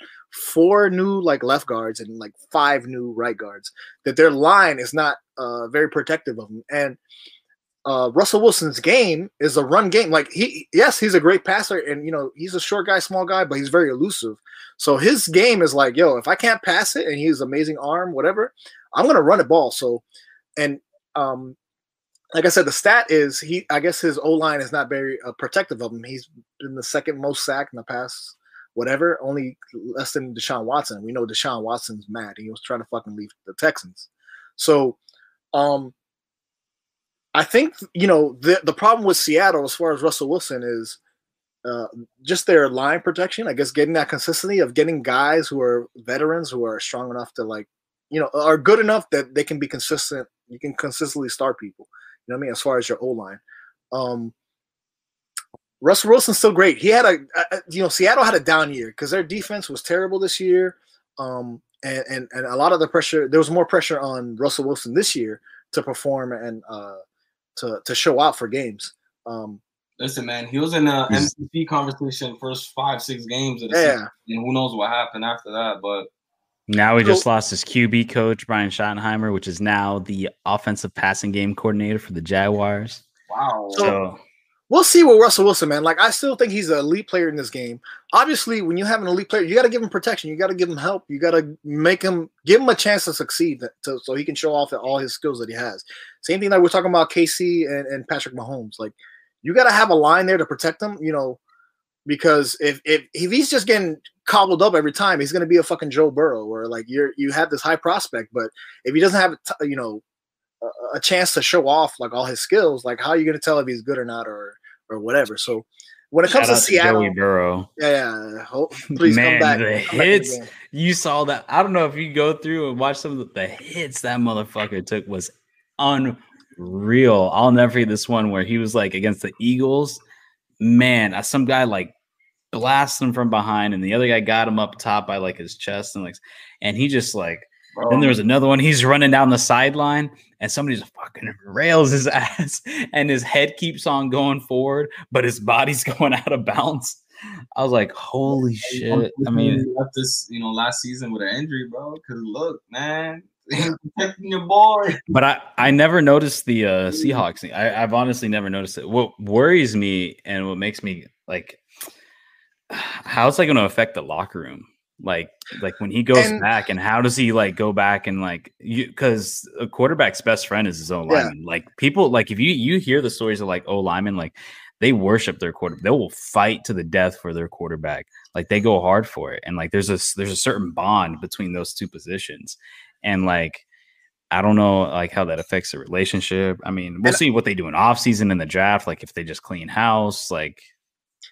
four new like left guards and like five new right guards. That their line is not uh, very protective of them and. Uh, Russell Wilson's game is a run game. Like he, yes, he's a great passer, and you know he's a short guy, small guy, but he's very elusive. So his game is like, yo, if I can't pass it, and he's amazing arm, whatever, I'm gonna run a ball. So, and um, like I said, the stat is he. I guess his O line is not very uh, protective of him. He's been the second most sacked in the past, whatever, only less than Deshaun Watson. We know Deshaun Watson's mad. He was trying to fucking leave the Texans. So, um, I think you know the the problem with Seattle as far as Russell Wilson is uh, just their line protection. I guess getting that consistency of getting guys who are veterans who are strong enough to like you know are good enough that they can be consistent. You can consistently start people. You know what I mean? As far as your O line, um, Russell Wilson's still great. He had a, a you know Seattle had a down year because their defense was terrible this year. Um, and, and and a lot of the pressure there was more pressure on Russell Wilson this year to perform and uh to to show out for games. Um, Listen, man, he was in a He's- MVP conversation first five, six games of the yeah, season, and who knows what happened after that. But Now he So- just lost his QB coach, Brian Schottenheimer, which is now the offensive passing game coordinator for the Jaguars. wow, So we'll see with Russell Wilson, man. Like I still think he's an elite player in this game. Obviously, when you have an elite player, you got to give him protection. You got to give him help. You got to make him give him a chance to succeed, to, so he can show off all his skills that he has. Same thing that we're talking about KC and, and Patrick Mahomes. Like you got to have a line there to protect them. You know, because if if if he's just getting cobbled up every time, he's going to be a fucking Joe Burrow, or like you're you have this high prospect, but if he doesn't have you know a, a chance to show off like all his skills, like how are you going to tell if he's good or not, or or whatever. So when it comes shout to Seattle, Joey Burrow. yeah, yeah, ho- please Man, come back. the come back hits. game. You saw that. I don't know if you go through and watch some of the, the hits that motherfucker took was unreal. I'll never forget this one where he was like against the Eagles. Man, some guy like blasted him from behind, and the other guy got him up top by like his chest and like, and he just like. Then there was another one. He's running down the sideline, and somebody just fucking rails his ass, and his head keeps on going forward, but his body's going out of bounds. I was like, "Holy shit!" I mean, left this, you know, last season with an injury, bro. Because look, man, protecting your boy. but I I never noticed the uh, Seahawks. I, I've honestly never noticed it. What worries me and what makes me like, how's that going to affect the locker room? Like, like when he goes And- back, and how does he like go back and like you? Because a quarterback's best friend is his own Yeah. lineman. Like people, like if you you hear the stories of like oh linemen, like they worship their quarter. They will fight to the death for their quarterback. Like they go hard for it, and like there's a there's a certain bond between those two positions, and like. I don't know like how that affects the relationship. I mean, we'll And- see what they do in off season in the draft. Like if they just clean house, like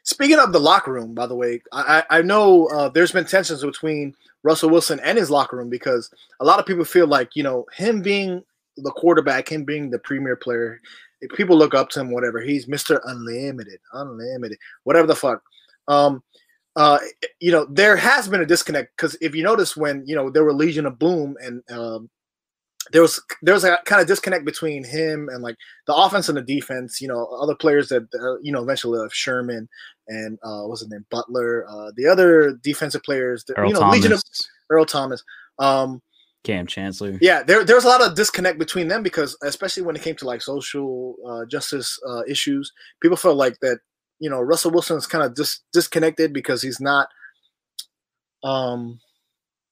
Speaking of the locker room, by the way, I I know uh, there's been tensions between Russell Wilson and his locker room because a lot of people feel like you know him being the quarterback, him being the premier player, people look up to him, whatever. He's Mister Unlimited, unlimited, whatever the fuck. Um, uh, you know, there has been a disconnect because if you notice when you know there were Legion of Boom and um, there was there was a kind of disconnect between him and like the offense and the defense. You know, other players that uh, you know eventually left Sherman and uh, what's his name Butler, uh, the other defensive players. That, Earl you know, Thomas, Legion of Earl Thomas. Um, Kam Chancellor. yeah, there there was a lot of disconnect between them because especially when it came to like social uh, justice uh, issues, people felt like that you know Russell Wilson's kind of just disconnected because he's not. Um,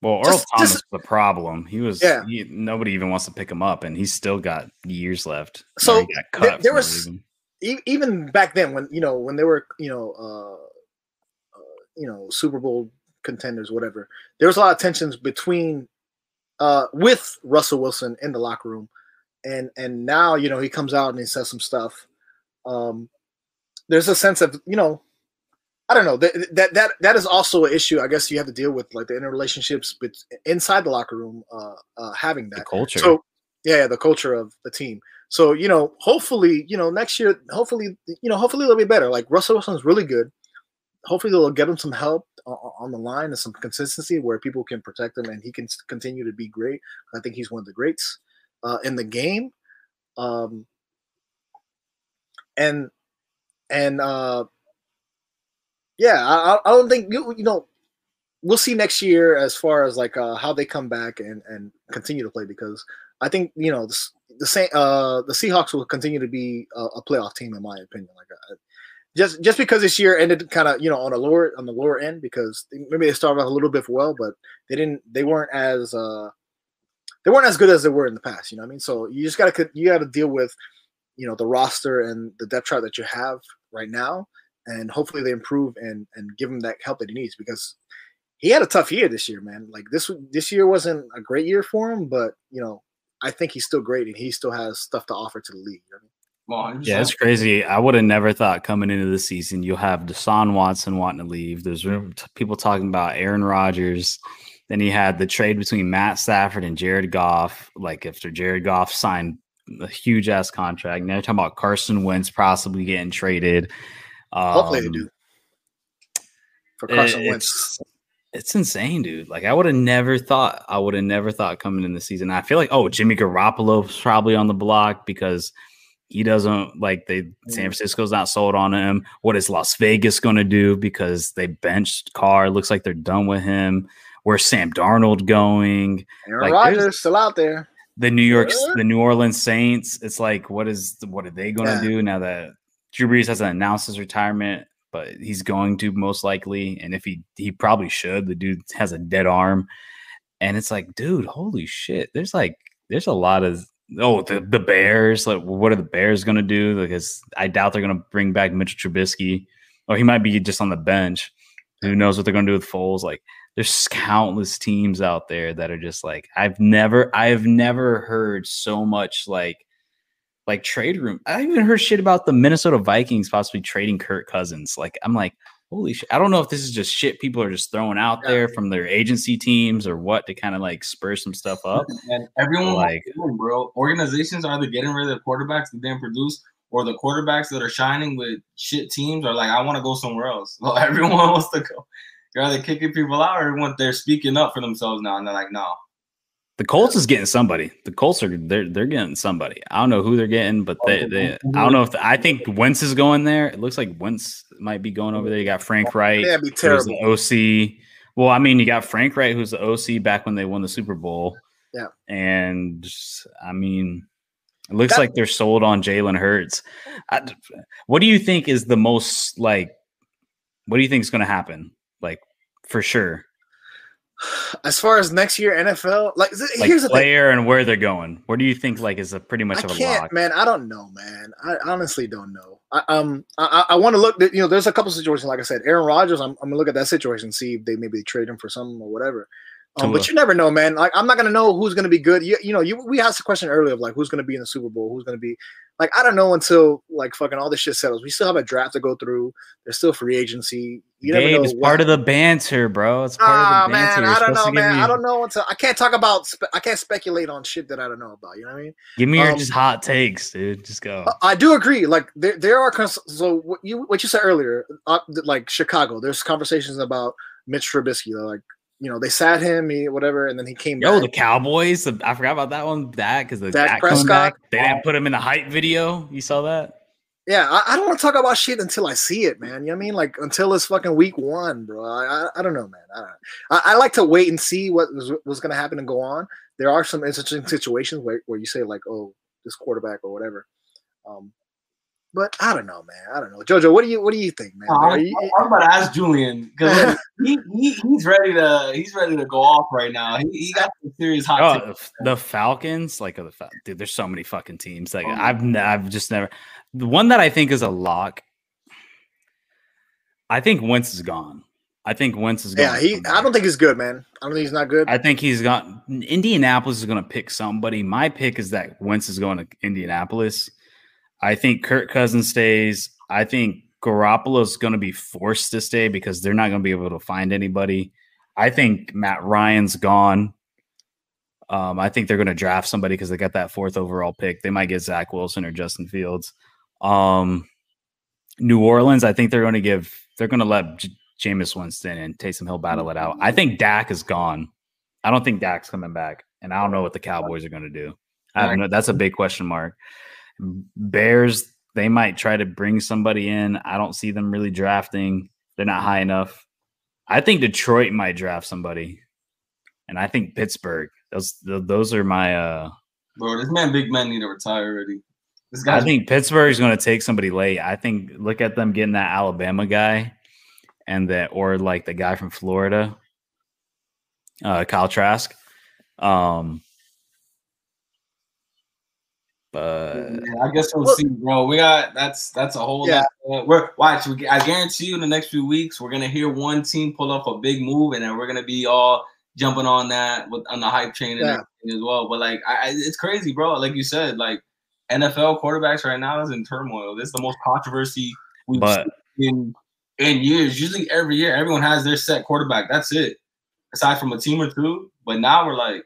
well, Earl just, Thomas just, the problem. He was yeah. He, nobody even wants to pick him up, and he's still got years left. So there, there was even back then when you know when they were you know uh, uh, you know Super Bowl contenders, whatever. There was a lot of tensions between uh, with Russell Wilson in the locker room, and and now you know he comes out and he says some stuff. Um, there's a sense of you know I don't know that that that that is also an issue. I guess you have to deal with like the interrelationships but inside the locker room, uh, uh, having that the culture. So yeah, the culture of the team. So you know, hopefully, you know, next year, hopefully, you know, hopefully they'll be better. Like Russell Wilson's really good. Hopefully they'll get him some help on the line and some consistency where people can protect him and he can continue to be great. I think he's one of the greats uh, in the game. Um, and and uh, yeah, I, I don't think you, you know we'll see next year as far as like uh, how they come back and and continue to play because I think you know the the same uh, the Seahawks will continue to be a, a playoff team in my opinion. Like uh, just just because this year ended kind of you know on a lower on the lower end because maybe they started off a little bit well, but they didn't they weren't as uh, they weren't as good as they were in the past. You know what I mean? So you just gotta you gotta deal with you know the roster and the depth chart that you have right now and hopefully they improve and and give him that help that he needs because he had a tough year this year, man. Like this this year wasn't a great year for him, but you know I think he's still great and he still has stuff to offer to the league. You know yeah, it's crazy. I would have never thought coming into the season you'll have Deshaun Watson wanting to leave. There's people talking about Aaron Rodgers. Then he had the trade between Matt Stafford and Jared Goff. Like after Jared Goff signed a huge ass contract. Now you're talking about Carson Wentz possibly getting traded. Um, Hopefully they do. For Carson it, Wentz. It's, it's insane, dude. Like I would have never thought. I would have never thought coming in the season. I feel like oh, Jimmy Garoppolo's probably on the block because he doesn't like they San Francisco's not sold on him. What is Las Vegas going to do because they benched Carr? Looks like they're done with him. Where's Sam Darnold going? Aaron like, Rodgers still out there. The New York, yeah. the New Orleans Saints. It's like, what is what are they going to yeah. do now that Drew Brees hasn't announced his retirement, but he's going to most likely. And if he he probably should, the dude has a dead arm. And it's like, dude, holy shit. There's like there's a lot of oh the, the Bears. Like, what are the Bears gonna do? Because I doubt they're gonna bring back Mitchell Trubisky. Or he might be just on the bench. Who knows what they're gonna do with Foles? Like there's countless teams out there that are just like I've never I've never heard so much like like trade room. I even heard shit about the Minnesota Vikings possibly trading Kirk Cousins. Like I'm like, holy shit. I don't know if this is just shit people are just throwing out yeah. there from their agency teams or what to kind of like spur some stuff up. And everyone like doing, bro. Organizations are either getting rid of the quarterbacks that didn't produce or the quarterbacks that are shining with shit teams are like, I want to go somewhere else. Well, everyone wants to go. They're either kicking people out or everyone they're speaking up for themselves now. And they're like, no, the Colts is getting somebody. The Colts are they're they're getting somebody. I don't know who they're getting, but they, oh, they oh, I don't know oh. if the, I think Wentz is going there. It looks like Wentz might be going over there. You got Frank Reich, yeah, be terrible. OC. Well, I mean, you got Frank Reich, who's the OC back when they won the Super Bowl. Yeah, and I mean, it looks that, like they're sold on Jalen Hurts. I, what do you think is the most like? What do you think is going to happen? Like for sure as far as next year NFL, like, like here's the player thing. and where they're going. Where do you think like is a pretty much I of a lock? Man, I don't know, man. I honestly don't know. I, um, I, I want to look. You know, there's a couple situations. Like I said, Aaron Rodgers. I'm, I'm gonna look at that situation, see if they maybe trade him for something or whatever. Um, but you never know, man. Like I'm not gonna know who's gonna be good. You, you know, you we asked the question earlier of like who's gonna be in the Super Bowl, who's gonna be like I don't know until like fucking all this shit settles. We still have a draft to go through. There's still free agency. You never know. It's part of the banter, bro. It's part ah, of the banter. man, I don't know, man. I don't know until I can't talk about. Spe- I can't speculate on shit that I don't know about. You know what I mean? Give me your um, just hot takes, dude. Just go. I do agree. Like there, there are cons- so what you what you said earlier, uh, like Chicago. There's conversations about Mitch Trubisky. Like you know, they sat him, he, whatever, and then he came Yo, back. the Cowboys. I forgot about that one. That because the Dak, Dak Prescott. They didn't put him in the hype video. You saw that? Yeah, I, I don't want to talk about shit until I see it, man. You know what I mean? Like until it's fucking week one, bro. I, I, I don't know, man. I, I, I, like to wait and see what was, was going to happen and go on. There are some interesting situations where, where you say like, oh, this quarterback or whatever. Um, But I don't know, man. I don't know. Jojo, what do you what do you think, man? Uh, I'm, you- I'm about to ask Julian because he, he he's ready to he's ready to go off right now. He, he got some serious hot Oh, takes. the, the Falcons, like oh, the Fal- dude, there's so many fucking teams. Like Oh, I've n- I've just never the one that I think is a lock. I think Wentz is gone. I think Wentz is yeah, he. I don't think he's good, man. I don't think he's not good. I think he's got Indianapolis is going to pick somebody. My pick is that Wentz is going to Indianapolis. I think Kirk Cousins stays. I think Garoppolo is going to be forced to stay because they're not going to be able to find anybody. I think Matt Ryan's gone. Um, I think they're going to draft somebody because they got that fourth overall pick. They might get Zach Wilson or Justin Fields. Um, New Orleans, I think they're going to give. They're going to let J- Jameis Winston and Taysom Hill battle it out. I think Dak is gone. I don't think Dak's coming back, and I don't know what the Cowboys are going to do. I have no, that's a big question mark. Bears, they might try to bring somebody in. I don't see them really drafting. They're not high enough. I think Detroit might draft somebody, and I think Pittsburgh. Those those are my. uh Bro, this man, big man, need to retire already. This guy. I think Pittsburgh is going to take somebody late. I think look at them getting that Alabama guy, and that or like the guy from Florida, uh, Kyle Trask. Um, but Yeah, I guess we'll Well- see, bro. We got that's that's a whole Yeah. lot. Uh, we're watch. We, I guarantee you, in the next few weeks, we're gonna hear one team pull off a big move, and then we're gonna be all jumping on that with on the hype train and Yeah. everything as well. But like, I, I, it's crazy, bro. Like you said, like NFL quarterbacks right now is in turmoil. This is the most controversy we've but seen in in years. Usually, every year, everyone has their set quarterback. That's it, aside from a team or two. But now we're like,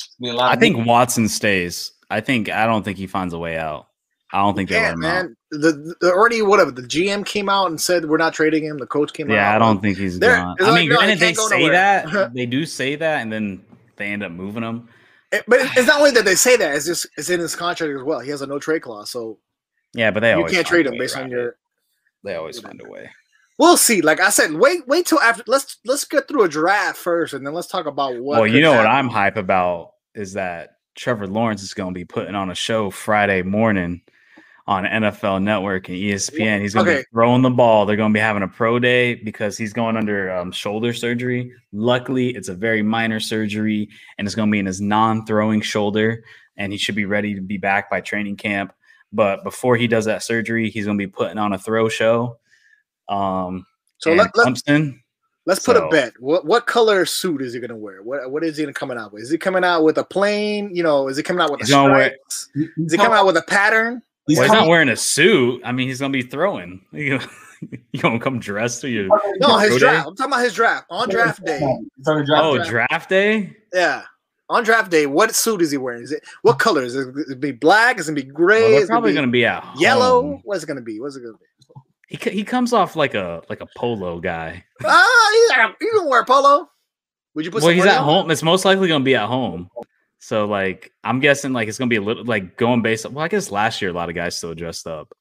I mean, a lot. I think Watson stays. I think I don't think he finds a way out. I don't think they let Yeah, out. man. The, the already whatever the GM came out and said we're not trading him. The coach came out. Yeah, I don't think he's They're- gone. I like, mean, no, granted, they say nowhere. that they do say that, and then they end up moving him. It- but it's not only that they say that; it's just it's in his contract as well. He has a no trade clause, so Yeah, but they you always can't trade him based on your. it. They always find a way. We'll see. Like I said, wait, wait till after. Let's let's get through a draft first, and then let's talk about what. well, you know what. I'm hype about is that Trevor Lawrence is going to be putting on a show Friday morning on NFL Network and ESPN. He's going to Okay. be throwing the ball. They're going to be having a pro day because he's going under um, shoulder surgery. Luckily, it's a very minor surgery and it's going to be in his non-throwing shoulder, and he should be ready to be back by training camp. But before he does that surgery, he's going to be putting on a throw show. Um, So let, let, Clemson, let's put a bet. What what color suit is he gonna wear? What what is he gonna coming out with? Is he coming out with a plain? You know, is he coming out with a He's gonna wear- stripes? Is he coming out with a pattern? He's well, he's not wearing a suit. I mean, he's gonna be throwing. You you gonna come dressed to your No, his Pro day? draft. I'm talking about his draft on draft day. On draft oh day. draft day? Yeah. On draft day, what suit is he wearing? Is it what color is it? Is it be black? Is it gonna be gray? Well, is they're probably be gonna be at home. yellow? What's it gonna be? What's it gonna be? He he comes off like a like a polo guy. Ah, he's you gonna wear a polo? Would you put well, he's at on home. It's most likely gonna be at home. So like, I'm guessing like it's gonna be a little like going based. Well, I guess last year a lot of guys still dressed up.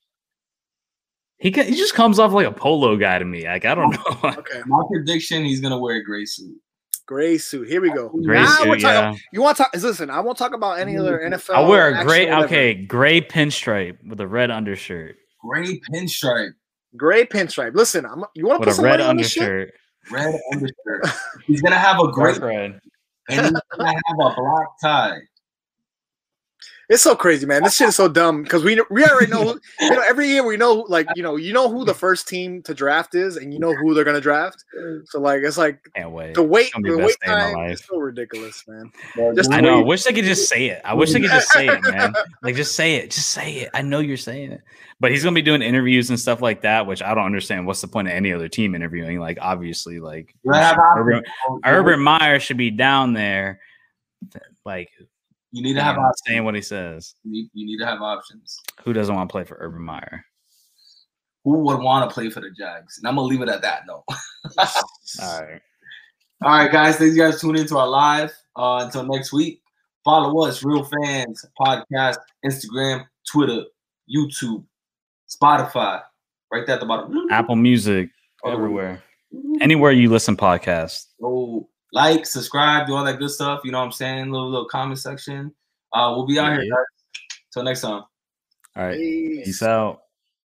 He ca- he just comes off like a polo guy to me. Like I don't know. Okay, My prediction: He's gonna wear a gray suit. gray suit. Here we go. Gray Now suit, we're talking- yeah. You want to talk? Listen, I won't talk about any other NFL. I'll wear a gray. Okay, gray pinstripe with a red undershirt. Gray pinstripe, gray pinstripe. Listen, I'm, you want to put a some red money on this shit? undershirt. red undershirt. He's gonna have a gray Dark red. and he's gonna have a black tie. It's so crazy, man. This shit is so dumb because we we already know. who- you know, every year we know, like you know, you know who the first team to draft is, and you know who they're gonna draft. So like, it's like Can't wait. the wait, gonna the the wait best day of my time is so ridiculous, man. Just I the know. I wish they could just say it. I wish they could just say it, man. Like, just say it. Just say it. I know you're saying it. But he's gonna be doing interviews and stuff like that, which I don't understand. What's the point of any other team interviewing? Like, obviously, like You have Urban. Urban Meyer should be down there, like You need to have options. saying what he says. You need, you need to have options. Who doesn't want to play for Urban Meyer? Who would want to play for the Jags? And I'm gonna leave it at that. No. All right. All right, guys. Thanks, you guys, tuning into our live. Uh, until next week, follow us, Real Fans Podcast, Instagram, Twitter, YouTube, Spotify. Right there at the bottom. Apple Music everywhere, anywhere you listen podcasts. Go like, subscribe, do all that good stuff. You know what I'm saying? Little little comment section. Uh, we'll be out here, Yeah. Till next time. All right. Peace. Peace out.